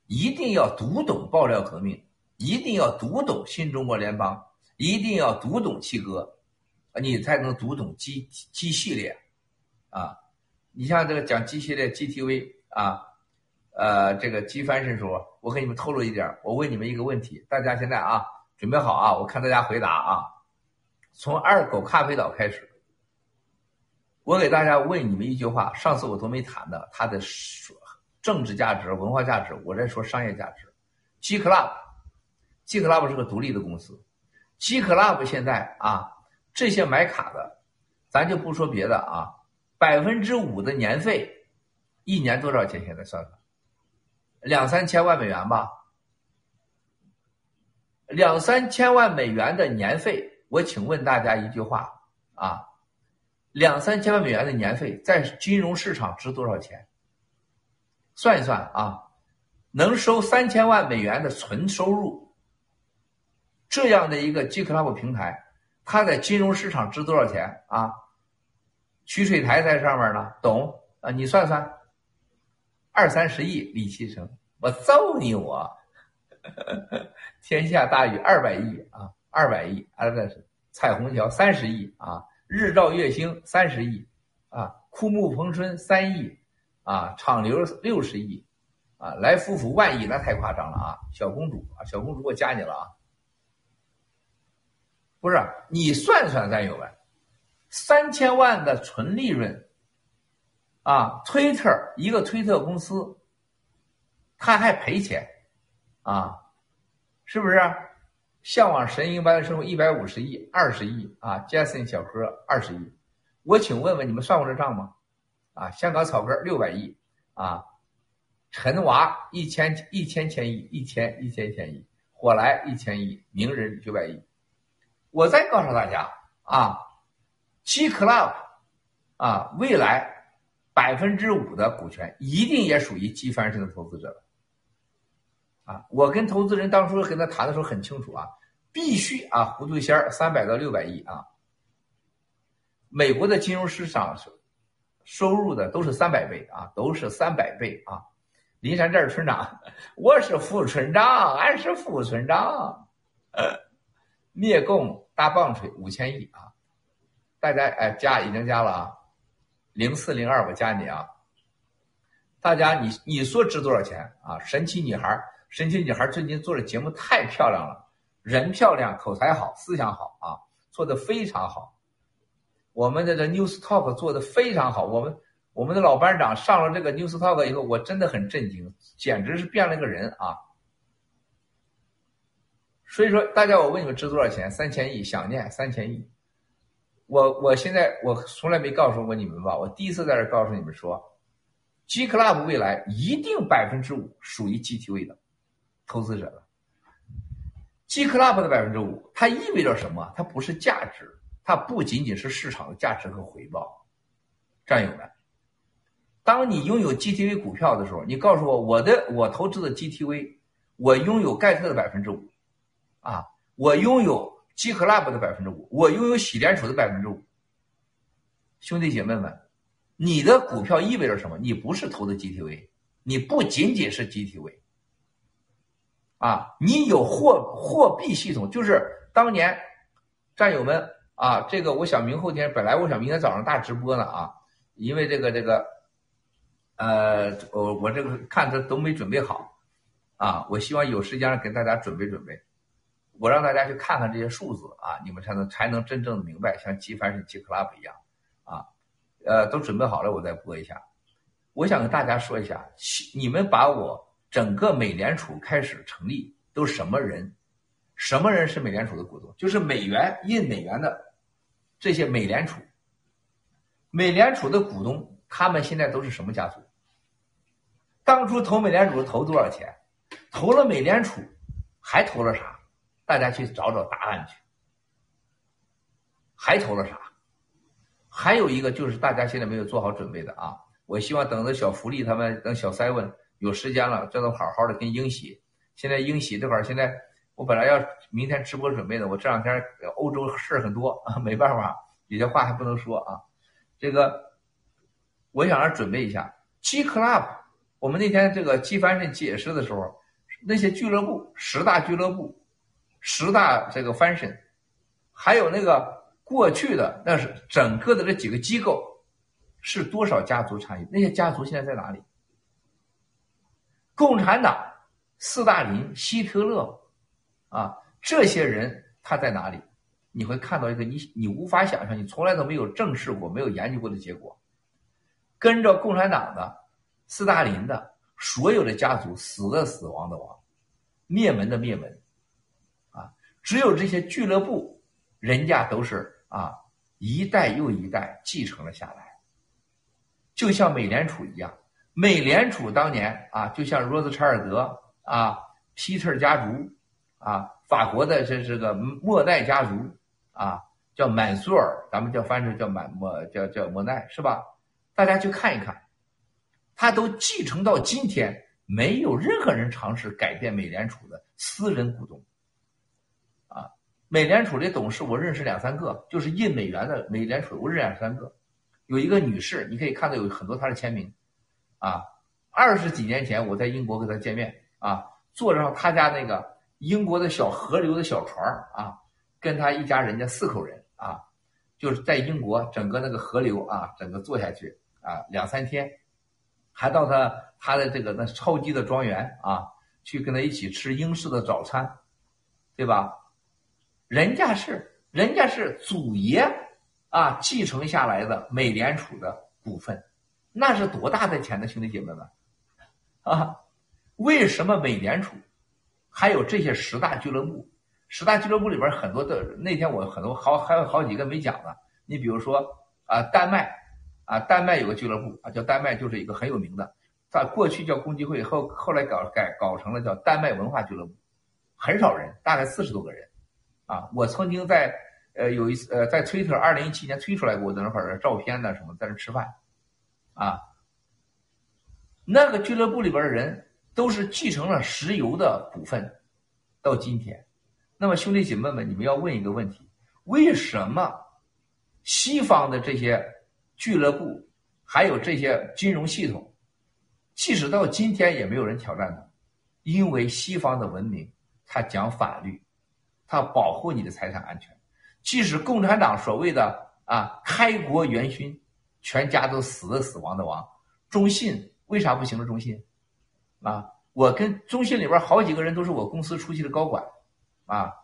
一定要读懂爆料革命，一定要读懂新中国联邦，一定要读懂七哥，你才能读懂 G G 系列啊！你像这个讲 G 系列 GTV 啊，呃，这个 G 翻身说，我给你们透露一点，我问你们一个问题，大家现在啊准备好啊，我看大家回答啊，从二狗咖啡岛开始。我给大家问你们一句话，上次我都没谈的，它的政治价值、文化价值，我在说商业价值。G Club，G Club 是个独立的公司，G Club 现在啊，这些买卡的，咱就不说别的啊，百分之五的年费，一年多少钱？现在算算，两三千万美元吧，两三千万美元的年费，我请问大家一句话啊。两三千万美元的年费在金融市场值多少钱？算一算啊，能收三千万美元的纯收入，这样的一个 G Club 平台，它在金融市场值多少钱啊？取水台在上面呢，懂啊？你算算，二三十亿，李其成，我揍你我！天下大雨二百亿啊，二百亿啊，这是彩虹桥三十亿啊，日照月星三十亿啊，枯木逢春三亿啊，厂流六十亿啊，来夫妇万亿那太夸张了啊！小公主啊，小公主我加你了啊！不是你算算，战友们。三千万的纯利润，啊，推特一个推特公司，他还赔钱，啊，是不是？向往神鹰般的生活一百五十亿、二十亿啊，Jason 小哥二十亿，我请问问你们算过这账吗？啊，香港草根六百亿啊，陈娃一千一千千亿一千一千千亿，火来一千亿，名人九百亿，我再告诉大家啊。G Club，啊，未来百分之五的股权一定也属于基翻身的投资者了，啊，我跟投资人当初跟他谈的时候很清楚啊，必须啊，糊涂仙儿三百到六百亿啊，美国的金融市场收入的都是三百倍啊，都是三百倍啊，林山这儿村长，我是副村长，俺是副村长，灭共大棒槌五千亿啊。大家哎，加已经加了啊，零四零二我加你啊。大家你你说值多少钱啊？神奇女孩，神奇女孩最近做的节目太漂亮了，人漂亮，口才好，思想好啊，做的非常好。我们的这 News Talk 做的非常好，我们我们的老班长上了这个 News Talk 以后，我真的很震惊，简直是变了个人啊。所以说，大家我问你们值多少钱？三千亿，想念三千亿。我我现在我从来没告诉过你们吧，我第一次在这告诉你们说，G Club 未来一定百分之五属于 GTV 的投资者的。G Club 的百分之五，它意味着什么？它不是价值，它不仅仅是市场的价值和回报。战友们，当你拥有 GTV 股票的时候，你告诉我，我的我投资的 GTV，我拥有盖特的百分之五，啊，我拥有。G Club 的百分之五，我拥有喜联储的百分之五。兄弟姐妹们，你的股票意味着什么？你不是投的 GTV，你不仅仅是 GTV，啊，你有货货币系统，就是当年战友们啊，这个我想明后天，本来我想明天早上大直播呢啊，因为这个这个，呃，我我这个看着都没准备好，啊，我希望有时间给大家准备准备。我让大家去看看这些数字啊，你们才能才能真正的明白，像基凡是 G Club 一样，啊，呃，都准备好了，我再播一下。我想跟大家说一下，你们把我整个美联储开始成立都什么人？什么人是美联储的股东？就是美元印美元的这些美联储，美联储的股东，他们现在都是什么家族？当初投美联储投多少钱？投了美联储，还投了啥？大家去找找答案去，还投了啥？还有一个就是大家现在没有做好准备的啊！我希望等着小福利他们，等小 seven 有时间了，这都好好的跟英喜。现在英喜这块儿，现在我本来要明天直播准备的，我这两天欧洲事儿很多啊，没办法，有些话还不能说啊。这个我想让准备一下 G Club。我们那天这个基翻身解释的时候，那些俱乐部十大俱乐部。十大这个翻身，还有那个过去的那是整个的这几个机构，是多少家族参与？那些家族现在在哪里？共产党、斯大林、希特勒，啊，这些人他在哪里？你会看到一个你你无法想象，你从来都没有正视过、没有研究过的结果。跟着共产党的、斯大林的所有的家族，死的死，亡的亡，灭门的灭门。啊只有这些俱乐部，人家都是啊，一代又一代继承了下来。就像美联储一样，美联储当年啊，就像罗斯柴尔德啊、皮特家族啊、法国的这这个莫奈家族啊，叫满苏尔，咱们叫翻成叫满莫叫叫莫奈是吧？大家去看一看，他都继承到今天，没有任何人尝试改变美联储的私人股东。啊，美联储的董事我认识两三个，就是印美元的美联储我认识两三个。有一个女士，你可以看到有很多她的签名。啊，二十几年前我在英国跟他见面，啊，坐上他家那个英国的小河流的小船啊，跟他一家人家四口人啊，就是在英国整个那个河流啊，整个坐下去啊两三天。还到他他的这个那超级的庄园啊，去跟他一起吃英式的早餐，对吧？人家是人家是祖爷啊继承下来的美联储的股份，那是多大的钱呢，兄弟姐妹们啊？为什么美联储还有这些十大俱乐部？十大俱乐部里边很多的，那天我很多好还有好几个没讲呢。你比如说啊，丹麦。啊，丹麦有个俱乐部啊，叫丹麦，就是一个很有名的，在过去叫公鸡会，后后来搞改搞成了叫丹麦文化俱乐部，很少人，大概四十多个人，啊，我曾经在呃有一次呃在推特二零一七年推出来过的那会儿照片呢什么在那吃饭，啊，那个俱乐部里边的人都是继承了石油的股份，到今天，那么兄弟姐妹们，你们要问一个问题，为什么西方的这些？俱乐部还有这些金融系统，即使到今天也没有人挑战它，因为西方的文明，它讲法律，它保护你的财产安全。即使共产党所谓的啊开国元勋，全家都死的死亡的亡，中信为啥不行了？中信啊，我跟中信里边好几个人都是我公司出去的高管，啊，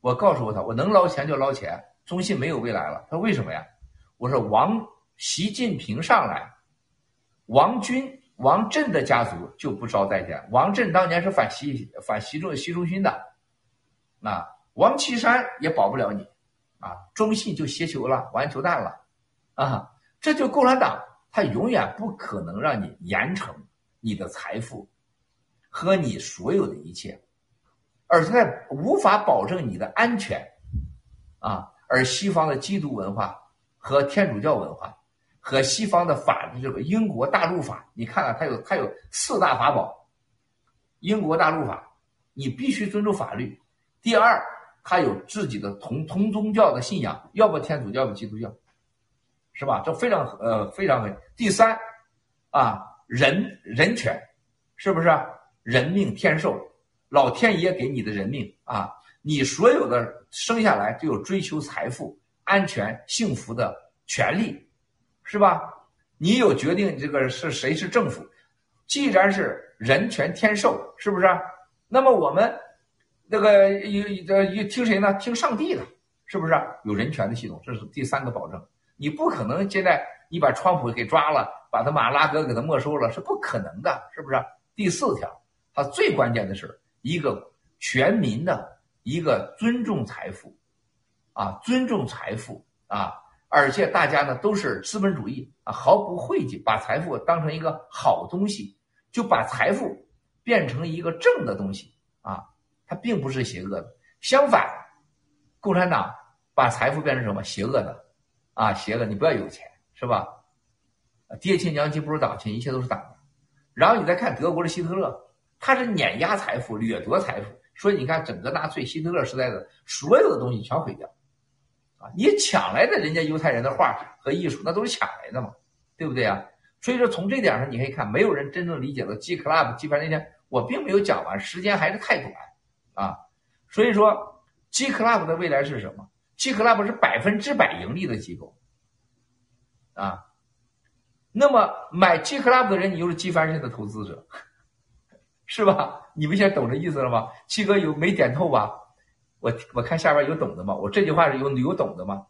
我告诉过他，我能捞钱就捞钱，中信没有未来了。他说为什么呀？我说王。习近平上来，王军、王震的家族就不招待见。王震当年是反习、反习中、习仲勋的，啊，王岐山也保不了你，啊，中信就歇球了，完球蛋了，啊，这就共产党，他永远不可能让你严惩你的财富和你所有的一切，而且无法保证你的安全，啊，而西方的基督文化和天主教文化。和西方的法这个英国大陆法，你看看它有它有四大法宝。英国大陆法，你必须尊重法律。第二，它有自己的同同宗教的信仰，要不天主教，要不基督教，是吧？这非常呃非常很。第三，啊人人权，是不是？人命天寿，老天爷给你的人命啊，你所有的生下来就有追求财富、安全、幸福的权利。是吧？你有决定这个是谁是政府？既然是人权天授，是不是？那么我们那个有有听谁呢？听上帝的，是不是？有人权的系统，这是第三个保证。你不可能现在你把川普给抓了，把他马拉格给他没收了，是不可能的，是不是？第四条，它最关键的是一个全民的一个尊重财富，啊，尊重财富啊。而且大家呢都是资本主义啊，毫不讳忌，把财富当成一个好东西，就把财富变成一个正的东西啊，它并不是邪恶的。相反，共产党把财富变成什么邪恶的啊？邪恶，你不要有钱是吧？爹亲娘亲不如党亲，一切都是党的。然后你再看德国的希特勒，他是碾压财富、掠夺财富，所以你看整个纳粹希特勒时代的所有的东西全毁掉。啊你抢来的人家犹太人的画和艺术，那都是抢来的嘛，对不对啊？所以说从这点上你可以看，没有人真正理解了 G Club。基本上那天我并没有讲完，时间还是太短啊。所以说 G Club 的未来是什么？G Club 是百分之百盈利的机构啊。那么买 G Club 的人，你就是纪梵希的投资者，是吧？你们现在懂这意思了吗？七哥有没点透吧？我我看下边有懂的吗？我这句话是有有懂的吗？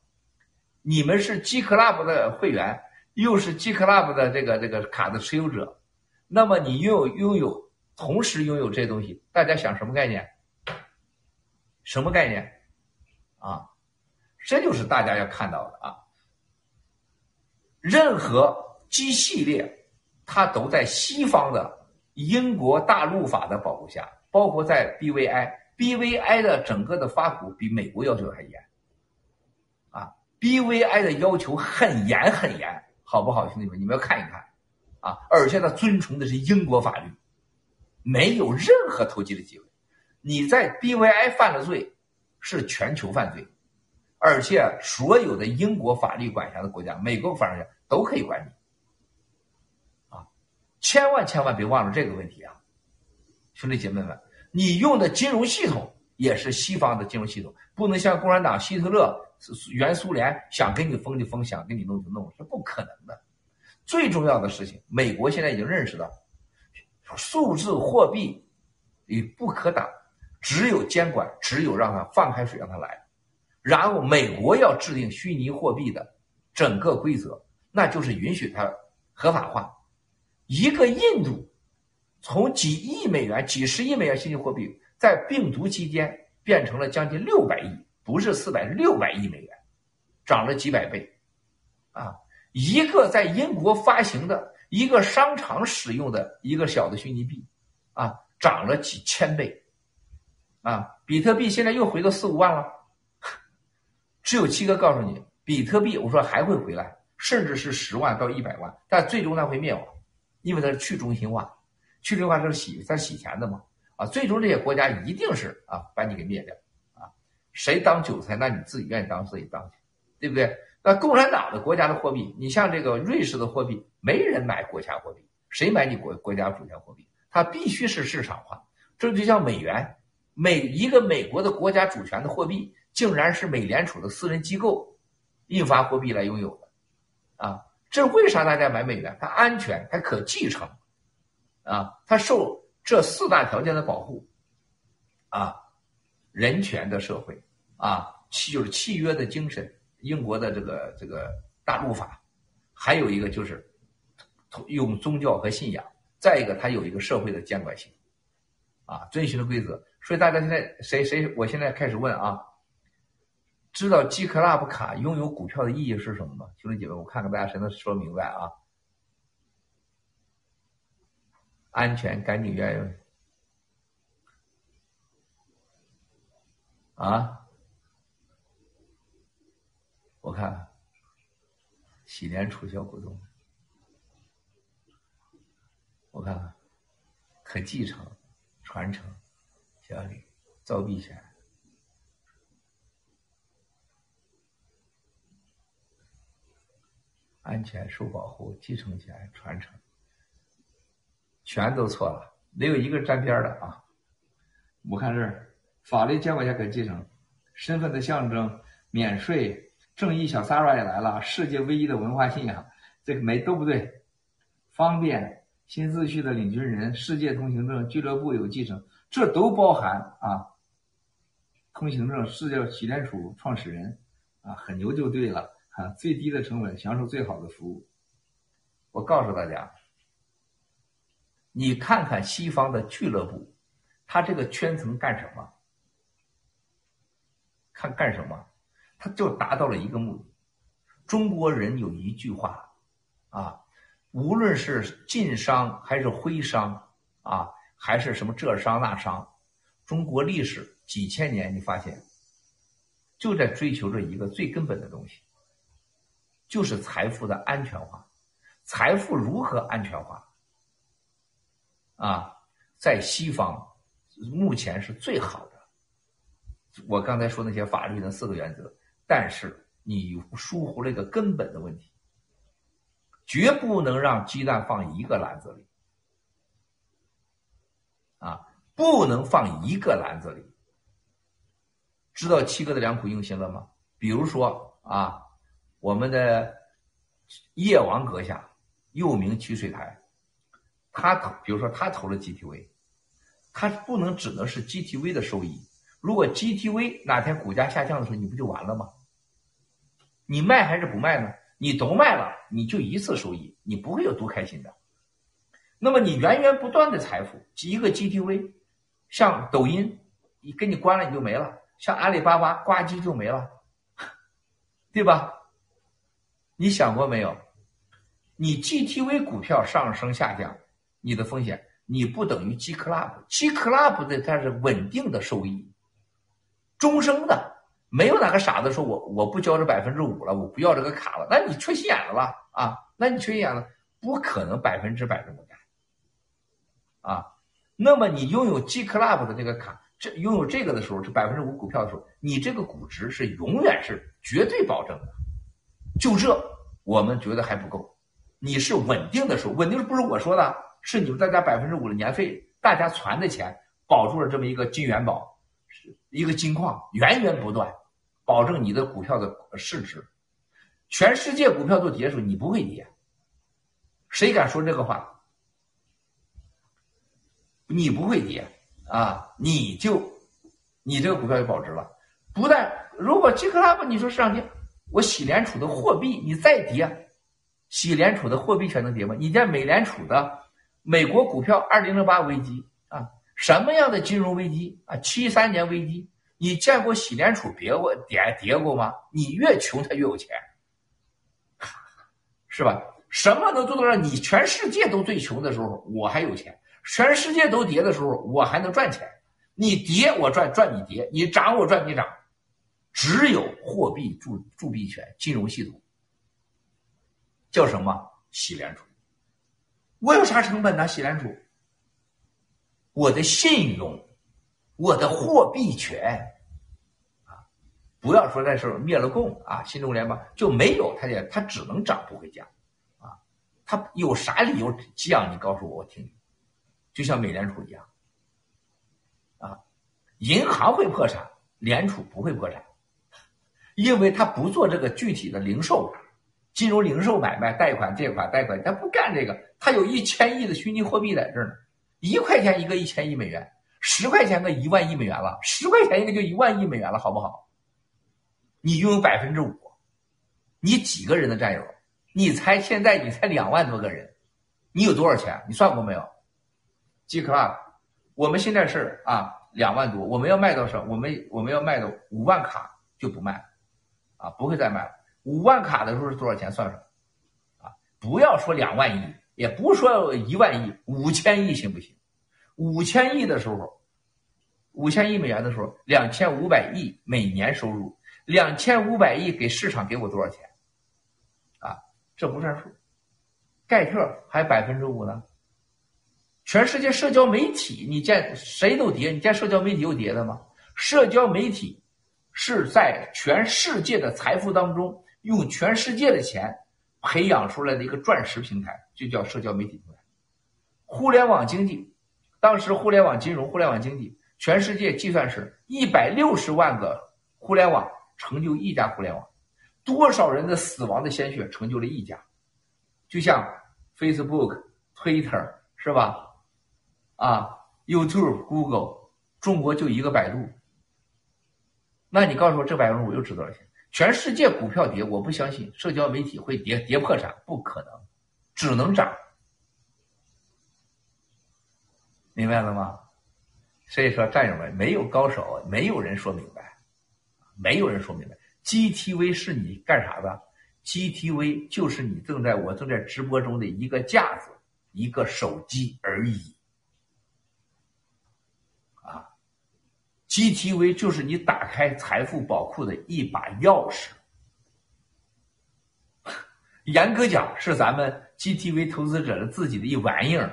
你们是 G Club 的会员，又是 G Club 的这个这个卡的持有者，那么你拥有拥有同时拥有这些东西，大家想什么概念？什么概念？啊，这就是大家要看到的啊。任何 G 系列，它都在西方的英国大陆法的保护下，包括在 BVI。BVI 的整个的发股比美国要求还严，啊，BVI 的要求很严很严，好不好，兄弟们，你们要看一看，啊，而且他遵从的是英国法律，没有任何投机的机会。你在 BVI 犯了罪，是全球犯罪，而且所有的英国法律管辖的国家、美国法律都可以管你。啊，千万千万别忘了这个问题啊，兄弟姐妹们，你用的金融系统也是西方的金融系统，不能像共产党、希特勒、原苏联想给你封就封，想给你弄就弄，是不可能的。最重要的事情，美国现在已经认识到，数字货币与不可挡，只有监管，只有让它放开水让它来，然后美国要制定虚拟货币的整个规则，那就是允许它合法化。一个印度从几亿美元、几十亿美元虚拟货币，在病毒期间变成了将近六百亿，不是四百，六百亿美元，涨了几百倍，啊。一个在英国发行的一个商场使用的一个小的虚拟币，啊，涨了几千倍，啊，比特币现在又回到四五万了。只有七哥告诉你，比特币我说还会回来，甚至是十万到一百万，但最终它会灭亡，因为它是去中心化，去中心化它是洗它是洗钱的嘛，啊，最终这些国家一定是啊把你给灭掉，啊，谁当韭菜，那你自己愿意当自己当去，对不对？那共产党的国家的货币，你像这个瑞士的货币，没人买国家货币，谁买你国国家主权货币？它必须是市场化。这就像美元，美一个美国的国家主权的货币，竟然是美联储的私人机构印发货币来拥有的，啊，这为啥大家买美元？它安全，它可继承，啊，它受这四大条件的保护，啊，人权的社会，啊，契就是契约的精神。英国的这个这个大陆法，还有一个就是用宗教和信仰，再一个它有一个社会的监管性，啊，遵循的规则。所以大家现在谁谁，我现在开始问啊，知道 G Club 卡拥有股票的意义是什么吗？兄弟姐妹，我看看大家谁能说明白啊？安全、干净、愿意啊？我看，喜联储小股东，我看看，可继承、传承、奖励、造币权、安全、受保护、继承权、传承，全都错了，没有一个沾边的啊！我看这儿，法律监管下可继承，身份的象征，免税。正义小 Sara 也来了，世界唯一的文化信仰，这个没都不对。方便新秩序的领军人，世界通行证，俱乐部有继承，这都包含啊。通行证，世界洗联储创始人啊，很牛就对了啊，最低的成本，享受最好的服务。我告诉大家，你看看西方的俱乐部，他这个圈层干什么？看干什么？他就达到了一个目的。中国人有一句话，啊，无论是晋商还是徽商，啊，还是什么浙商那商，中国历史几千年，你发现就在追求着一个最根本的东西，就是财富的安全化。财富如何安全化？啊，在西方目前是最好的。我刚才说那些法律的四个原则。但是你疏忽了一个根本的问题，绝不能让鸡蛋放一个篮子里，啊，不能放一个篮子里。知道七哥的良苦用心了吗？比如说啊，我们的叶王阁下，又名曲水台，他投，比如说他投了 GTV，他不能只能是 GTV 的收益。如果 GTV 哪天股价下降的时候，你不就完了吗？你卖还是不卖呢？你都卖了，你就一次收益，你不会有多开心的。那么你源源不断的财富，一个 GTV，像抖音，你给你关了你就没了；像阿里巴巴，呱唧就没了，对吧？你想过没有？你 GTV 股票上升下降，你的风险，你不等于 G Club，G Club 的它是稳定的收益。终生的，没有哪个傻子说我我不交这百分之五了，我不要这个卡了，那你缺心眼子吧啊？那你缺心眼了，不可能百分之百这么干啊！那么你拥有 G Club 的这个卡，这拥有这个的时候，这百分之五股票的时候，你这个估值是永远是绝对保证的。就这，我们觉得还不够。你是稳定的时候，稳定不是我说的，是你们大家百分之五的年费，大家存的钱，保住了这么一个金元宝，一个金矿，源源不断，保证你的股票的市值。全世界股票都跌的时候，你不会跌。谁敢说这个话？你不会跌啊，你就你这个股票就保值了。不但如果 G Club 你说市场跌，我洗联储的货币你再跌，洗联储的货币全能跌吗？你见美联储的美国股票二零零八危机啊，什么样的金融危机啊？七三年危机，你见过洗联储跌过跌跌过吗？你越穷他越有钱，是吧？什么能做到让你全世界都最穷的时候，我还有钱？全世界都跌的时候，我还能赚钱。你跌我赚，赚你跌；你涨我赚你涨。只有货币铸铸币权金融系统叫什么？洗联储。我有啥成本呢？洗联储，我的信用，我的货币权啊！不要说那时候灭了共啊，新中联邦就没有它，也它只能涨不会降啊。它有啥理由降？你告诉我，我听听。就像美联储一样，啊，银行会破产，联储不会破产，因为他不做这个具体的零售、金融零售买卖、贷款、借款、贷款，他不干这个。他有一千亿的虚拟货币在这儿呢，一块钱一个一千亿美元，十块钱个一万亿美元了，十块钱一个就一万亿美元了，好不好？你拥有百分之五，你几个人的战友？你才现在你才两万多个人，你有多少钱？你算过没有？G Club，我们现在是啊两万多，我们要卖到什？我们我们要卖到五万卡就不卖，啊不会再卖了。五万卡的时候是多少钱？算算，啊不要说两万亿，也不说一万亿，五千亿行不行？五千亿的时候，五千亿美元的时候，两千五百亿每年收入，两千五百亿给市场给我多少钱？啊，这不算数。盖特还百分之五呢。全世界社交媒体，你见谁都跌？你见社交媒体有跌的吗？社交媒体是在全世界的财富当中，用全世界的钱培养出来的一个钻石平台，就叫社交媒体平台。互联网经济，当时互联网金融、互联网经济，全世界计算是一百六十万个互联网成就一家互联网，多少人的死亡的鲜血成就了一家，就像 Facebook、Twitter，是吧？啊，YouTube、Google，中国就一个百度。那你告诉我，这百分之五又值多少钱？全世界股票跌，我不相信社交媒体会跌跌破产，不可能，只能涨。明白了吗？所以说，战友们，没有高手，没有人说明白，没有人说明白。GTV 是你干啥的？GTV 就是你正在我正在直播中的一个架子，一个手机而已。GTV 就是你打开财富宝库的一把钥匙，严格讲是咱们 GTV 投资者的自己的一玩意儿，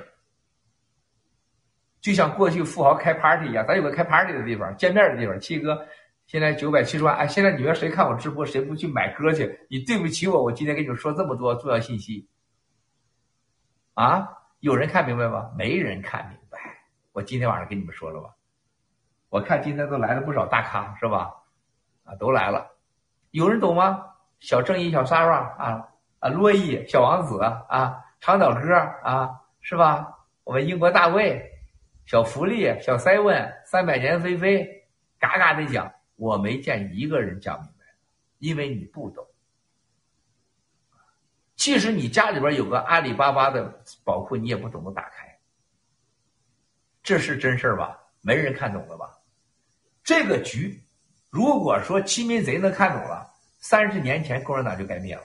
就像过去富豪开 party 一样，咱有个开 party 的地方，见面的地方。七哥现在九百七十万，哎，现在你们谁看我直播，谁不去买歌去？你对不起我，我今天跟你们说这么多重要信息，啊，有人看明白吗？没人看明白，我今天晚上跟你们说了吧。我看今天都来了不少大咖，是吧？啊，都来了，有人懂吗？小正义、小 Sara 啊啊，洛伊、小王子啊，长岛哥啊，是吧？我们英国大卫、小福利、小 Seven、三百年飞飞，嘎嘎的讲，我没见一个人讲明白，因为你不懂。即使你家里边有个阿里巴巴的宝库，你也不懂得打开，这是真事儿吧？没人看懂了吧？这个局，如果说欺民贼能看懂了，三十年前共产党就该灭了。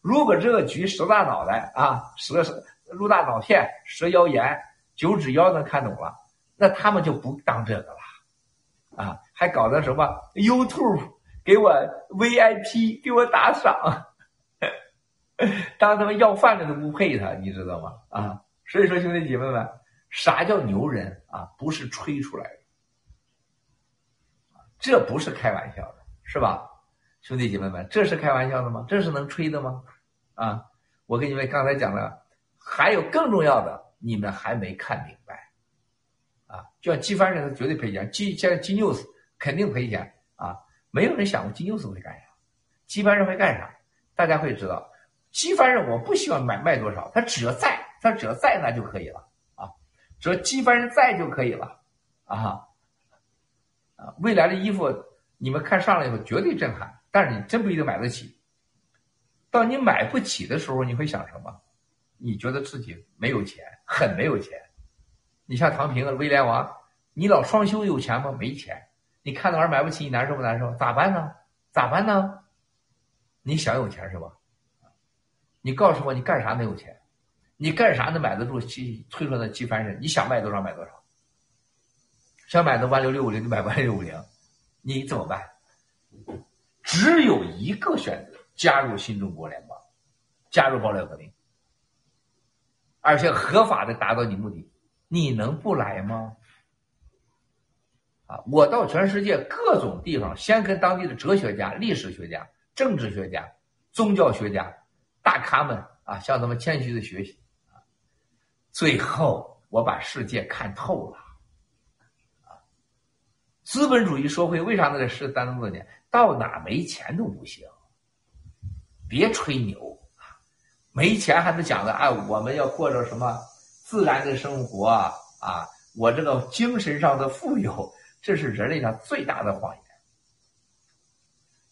如果这个局蛇大脑袋啊，蛇蛇鹿大脑片，蛇妖言，九指妖能看懂了，那他们就不当这个了，啊，还搞的什么 YouTube 给我 VIP 给我打赏，当他们要饭的都不配他，你知道吗？啊，所以说兄弟姐妹们，啥叫牛人啊？不是吹出来的，这不是开玩笑的，是吧？兄弟姐妹们，这是开玩笑的吗？这是能吹的吗？啊，我跟你们刚才讲了，还有更重要的，你们还没看明白，啊，就像金帆人，他绝对赔钱，金现在金牛斯肯定赔钱啊，没有人想过金牛斯会干啥，金帆人会干啥？大家会知道，金帆人我不希望买卖多少，他只要在，他只要在那就可以了啊，只要金帆人在就可以了啊，啊，未来的衣服你们看上了以后绝对震撼。但是你真不一定买得起。当你买不起的时候，你会想什么？你觉得自己没有钱，很没有钱。你像唐平、威廉王，你老双休有钱吗？没钱。你看到玩买不起，你难受不难受？咋办呢？咋办呢？你想有钱是吧？你告诉我，你干啥没有钱？你干啥能买得住七推出的七番人？你想卖多少买多少。想买的万六六五零就买万六五零，你怎么办？只有一个选择：加入新中国联邦，加入爆料革命，而且合法的达到你目的。你能不来吗？啊！我到全世界各种地方，先跟当地的哲学家、历史学家、政治学家、宗教学家大咖们啊，向他们谦虚的学习。最后，我把世界看透了。资本主义社会为啥那个是三多年？到哪没钱都不行，别吹牛啊没钱还能讲的哎，我们要过着什么自然的生活啊？我这个精神上的富有，这是人类上最大的谎言。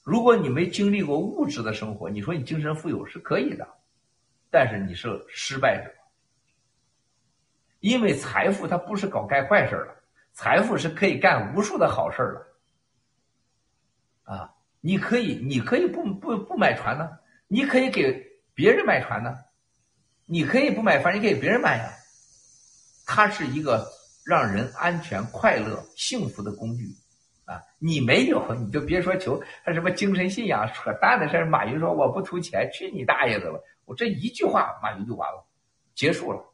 如果你没经历过物质的生活，你说你精神富有是可以的，但是你是失败者，因为财富它不是搞干坏事的，财富是可以干无数的好事儿的。啊，你可以，你可以不不不买船呢，你可以给别人买船呢，你可以不买船，你给别人买呀。它是一个让人安全、快乐、幸福的工具啊！你没有，你就别说求他什么精神信仰，扯淡的事儿马云说我不图钱，去你大爷的吧！我这一句话，马云就完了，结束了。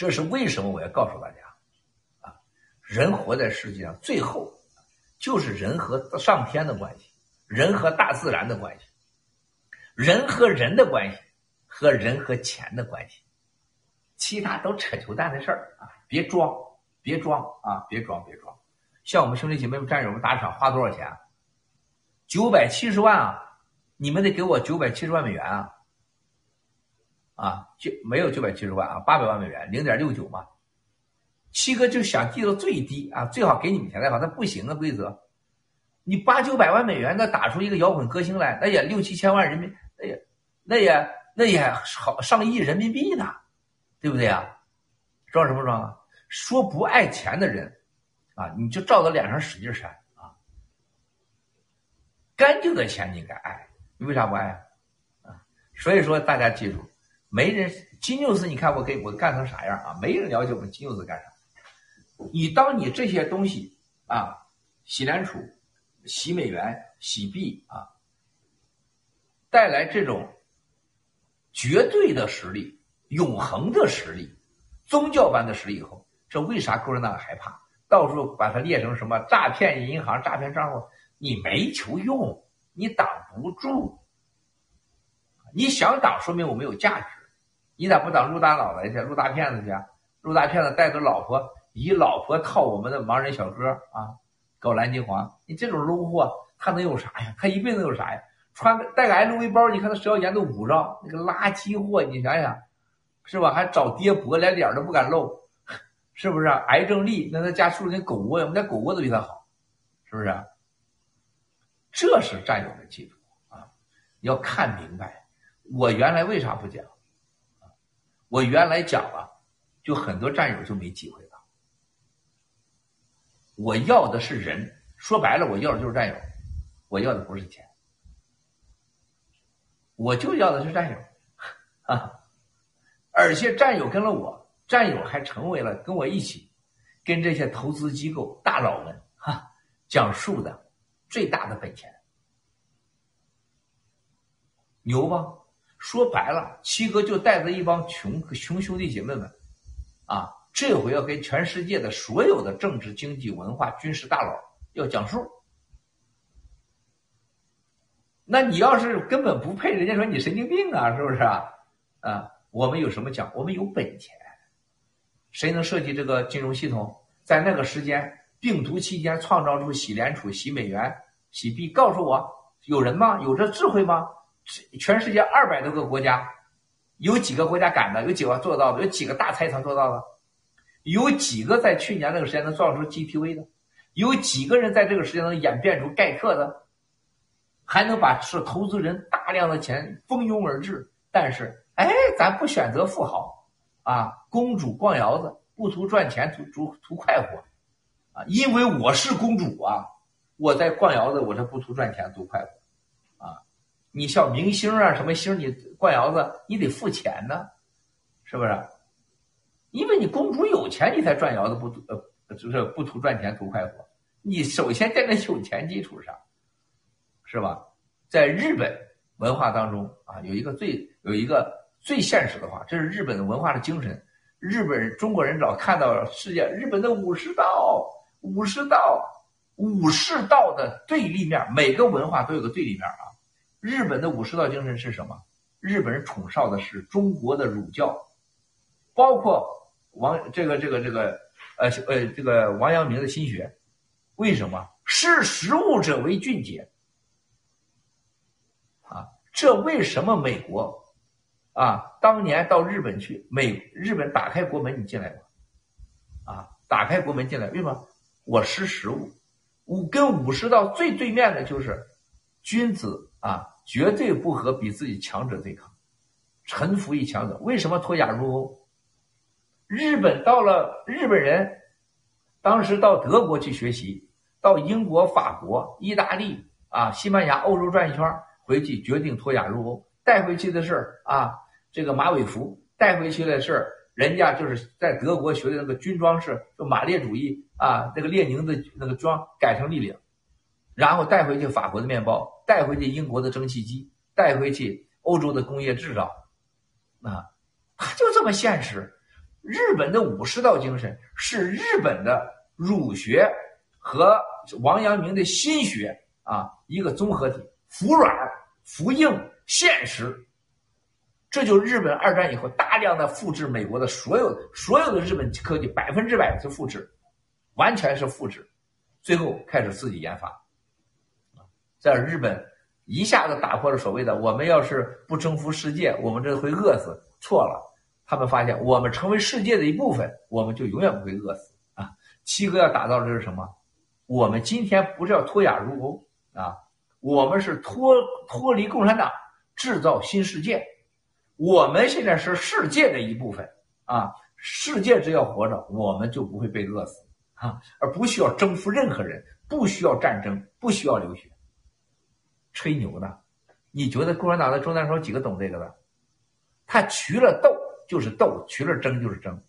这是为什么？我要告诉大家。啊人活在世界上，最后就是人和上天的关系，人和大自然的关系，人和人的关系，和人和钱的关系，其他都扯球蛋的事儿啊！别装，别装啊！别装，别装。像我们兄弟姐妹们、战友们打赏花多少钱？九百七十万啊！你们得给我九百七十万美元啊！啊，就没有九百七十万啊，八百万美元，零点六九嘛。七哥就想记到最低啊，最好给你们钱再好，那不行啊，规则，你八九百万美元，那打出一个摇滚歌星来，那也六七千万人民，那也那也那也好上亿人民币呢，对不对啊？装什么装啊？说不爱钱的人啊，你就照他脸上使劲扇啊，干净的钱你应该爱，你为啥不爱？啊，所以说大家记住，没人金牛斯，你看我给我干成啥样啊？没人了解我们金牛斯干啥。你当你这些东西啊，洗联储、洗美元、洗币啊，带来这种绝对的实力、永恒的实力、宗教般的实力以后，这为啥共产党害怕？到时候把它列成什么诈骗银行、诈骗账户，你没求用，你挡不住。你想挡，说明我们有价值。你咋不挡入大脑袋去？陆大骗子去？陆大骗子带着老婆。以老婆套我们的盲人小哥啊，搞蓝金黄，你这种 low 货，他能有啥呀？他一辈子有啥呀？穿个带个 LV 包，你看他十块钱都捂着，那个垃圾货，你想想，是吧？还找爹脖，连脸都不敢露，是不是啊？癌症力，那他家住那狗窝，我们家狗窝都比他好，是不是？这是战友的记住啊，要看明白。我原来为啥不讲？我原来讲了，就很多战友就没机会了。我要的是人，说白了，我要的就是战友，我要的不是钱，我就要的是战友，啊，而且战友跟了我，战友还成为了跟我一起，跟这些投资机构大佬们哈讲述的最大的本钱，牛吧？说白了，七哥就带着一帮穷穷兄弟姐妹们，啊，这回要跟全世界的所有的政治、经济、文化、军事大佬要讲数。那你要是根本不配，人家说你神经病啊，是不是啊？啊，我们有什么讲？我们有本钱。谁能设计这个金融系统？在那个时间，病毒期间创造出洗联储、洗美元、洗币？告诉我，有人吗？有这智慧吗？全世界二百多个国家，有几个国家敢的？有几个做到的？有几个大财团做到的？有几个在去年那个时间能造出 GTV 的？有几个人在这个时间能演变出盖特的？还能把是投资人大量的钱蜂拥而至？但是，哎，咱不选择富豪啊，公主逛窑子，不图赚钱，图图图快活啊！因为我是公主啊，我在逛窑子，我这不图赚钱，图快活。你像明星啊，什么星？你灌窑子，你得付钱呢，是不是？因为你公主有钱，你才赚窑子，不呃，就是不图赚钱，图快活。你首先在那有钱基础上，是吧？在日本文化当中啊，有一个最有一个最现实的话，这是日本的文化的精神。日本人、中国人老看到世界，日本的武士道，武士道，武士道的对立面，每个文化都有个对立面啊。日本的武士道精神是什么？日本人崇尚的是中国的儒教，包括王这个这个这个呃呃这个王阳明的心学。为什么识时务者为俊杰？啊，这为什么美国啊当年到日本去，美日本打开国门你进来吧，啊，打开国门进来，为什么？我识时务，我跟武士道最对面的就是君子。啊，绝对不和比自己强者对抗，臣服于强者。为什么脱亚入欧？日本到了日本人，当时到德国去学习，到英国、法国、意大利啊、西班牙、欧洲转一圈，回去决定脱亚入欧。带回去的是啊，这个马尾服；带回去的是人家就是在德国学的那个军装是就马列主义啊，那个列宁的那个装改成立领。然后带回去法国的面包，带回去英国的蒸汽机，带回去欧洲的工业制造，啊，他就这么现实。日本的武士道精神是日本的儒学和王阳明的心学啊一个综合体，服软服硬现实。这就日本二战以后大量的复制美国的所有所有的日本科技，百分之百是复制，完全是复制，最后开始自己研发。在日本，一下子打破了所谓的“我们要是不征服世界，我们这会饿死”。错了，他们发现我们成为世界的一部分，我们就永远不会饿死啊！七哥要打造的是什么？我们今天不是要脱亚入欧啊，我们是脱脱离共产党，制造新世界。我们现在是世界的一部分啊！世界只要活着，我们就不会被饿死啊，而不需要征服任何人，不需要战争，不需要流血。吹牛呢？你觉得共产党的中南候几个懂这个的？他除了斗就是斗，除了争就是争。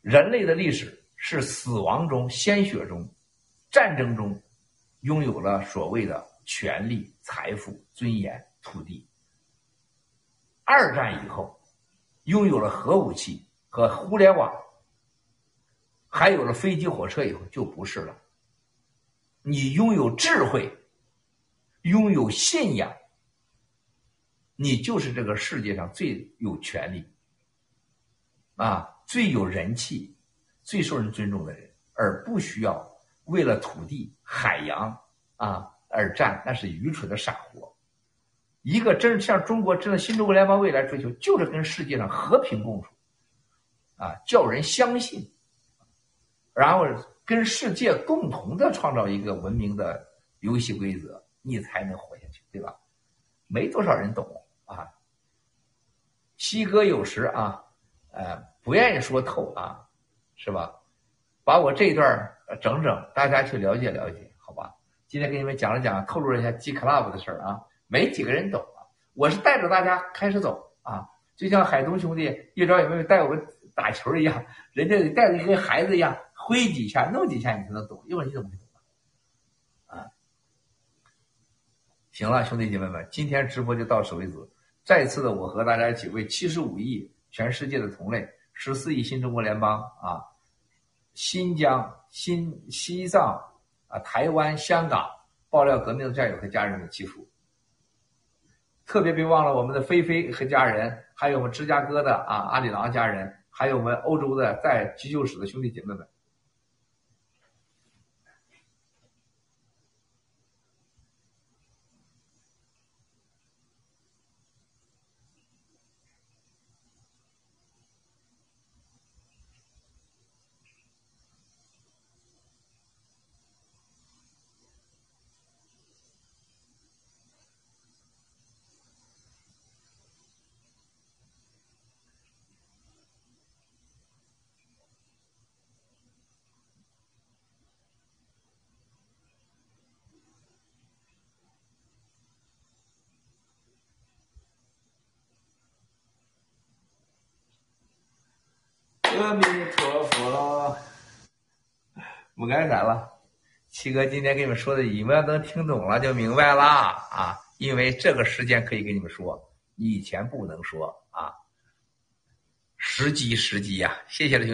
人类的历史是死亡中、鲜血中、战争中，拥有了所谓的权力、财富、尊严、土地。二战以后，拥有了核武器和互联网，还有了飞机、火车以后，就不是了。你拥有智慧。拥有信仰，你就是这个世界上最有权利、啊最有人气、最受人尊重的人，而不需要为了土地、海洋啊而战，那是愚蠢的傻活。一个真像中国真的新中国联邦未来追求，就是跟世界上和平共处，啊，叫人相信，然后跟世界共同的创造一个文明的游戏规则。你才能活下去，对吧？没多少人懂啊。西哥有时啊，呃，不愿意说透啊，是吧？把我这一段整整，大家去了解了解，好吧？今天给你们讲了讲，透露了一下 G Club 的事儿啊，没几个人懂啊。我是带着大家开始走啊，就像海东兄弟一招有没有带我们打球一样，人家得带着跟孩子一样，挥几下，弄几下，你才能懂，要不然你怎么？行了，兄弟姐妹们，今天直播就到此为止。再次的，我和大家一起为七十五亿全世界的同类、十四亿新中国联邦啊、新疆、新西藏啊、台湾、香港爆料革命的战友和家人们祈福。特别别忘了我们的菲菲和家人，还有我们芝加哥的啊阿里郎家人，还有我们欧洲的在急救室的兄弟姐妹们。阿弥陀佛，不干啥了。七哥今天跟你们说的，你们要能听懂了就明白了啊！因为这个时间可以跟你们说，以前不能说啊。时机时机呀，谢谢了兄。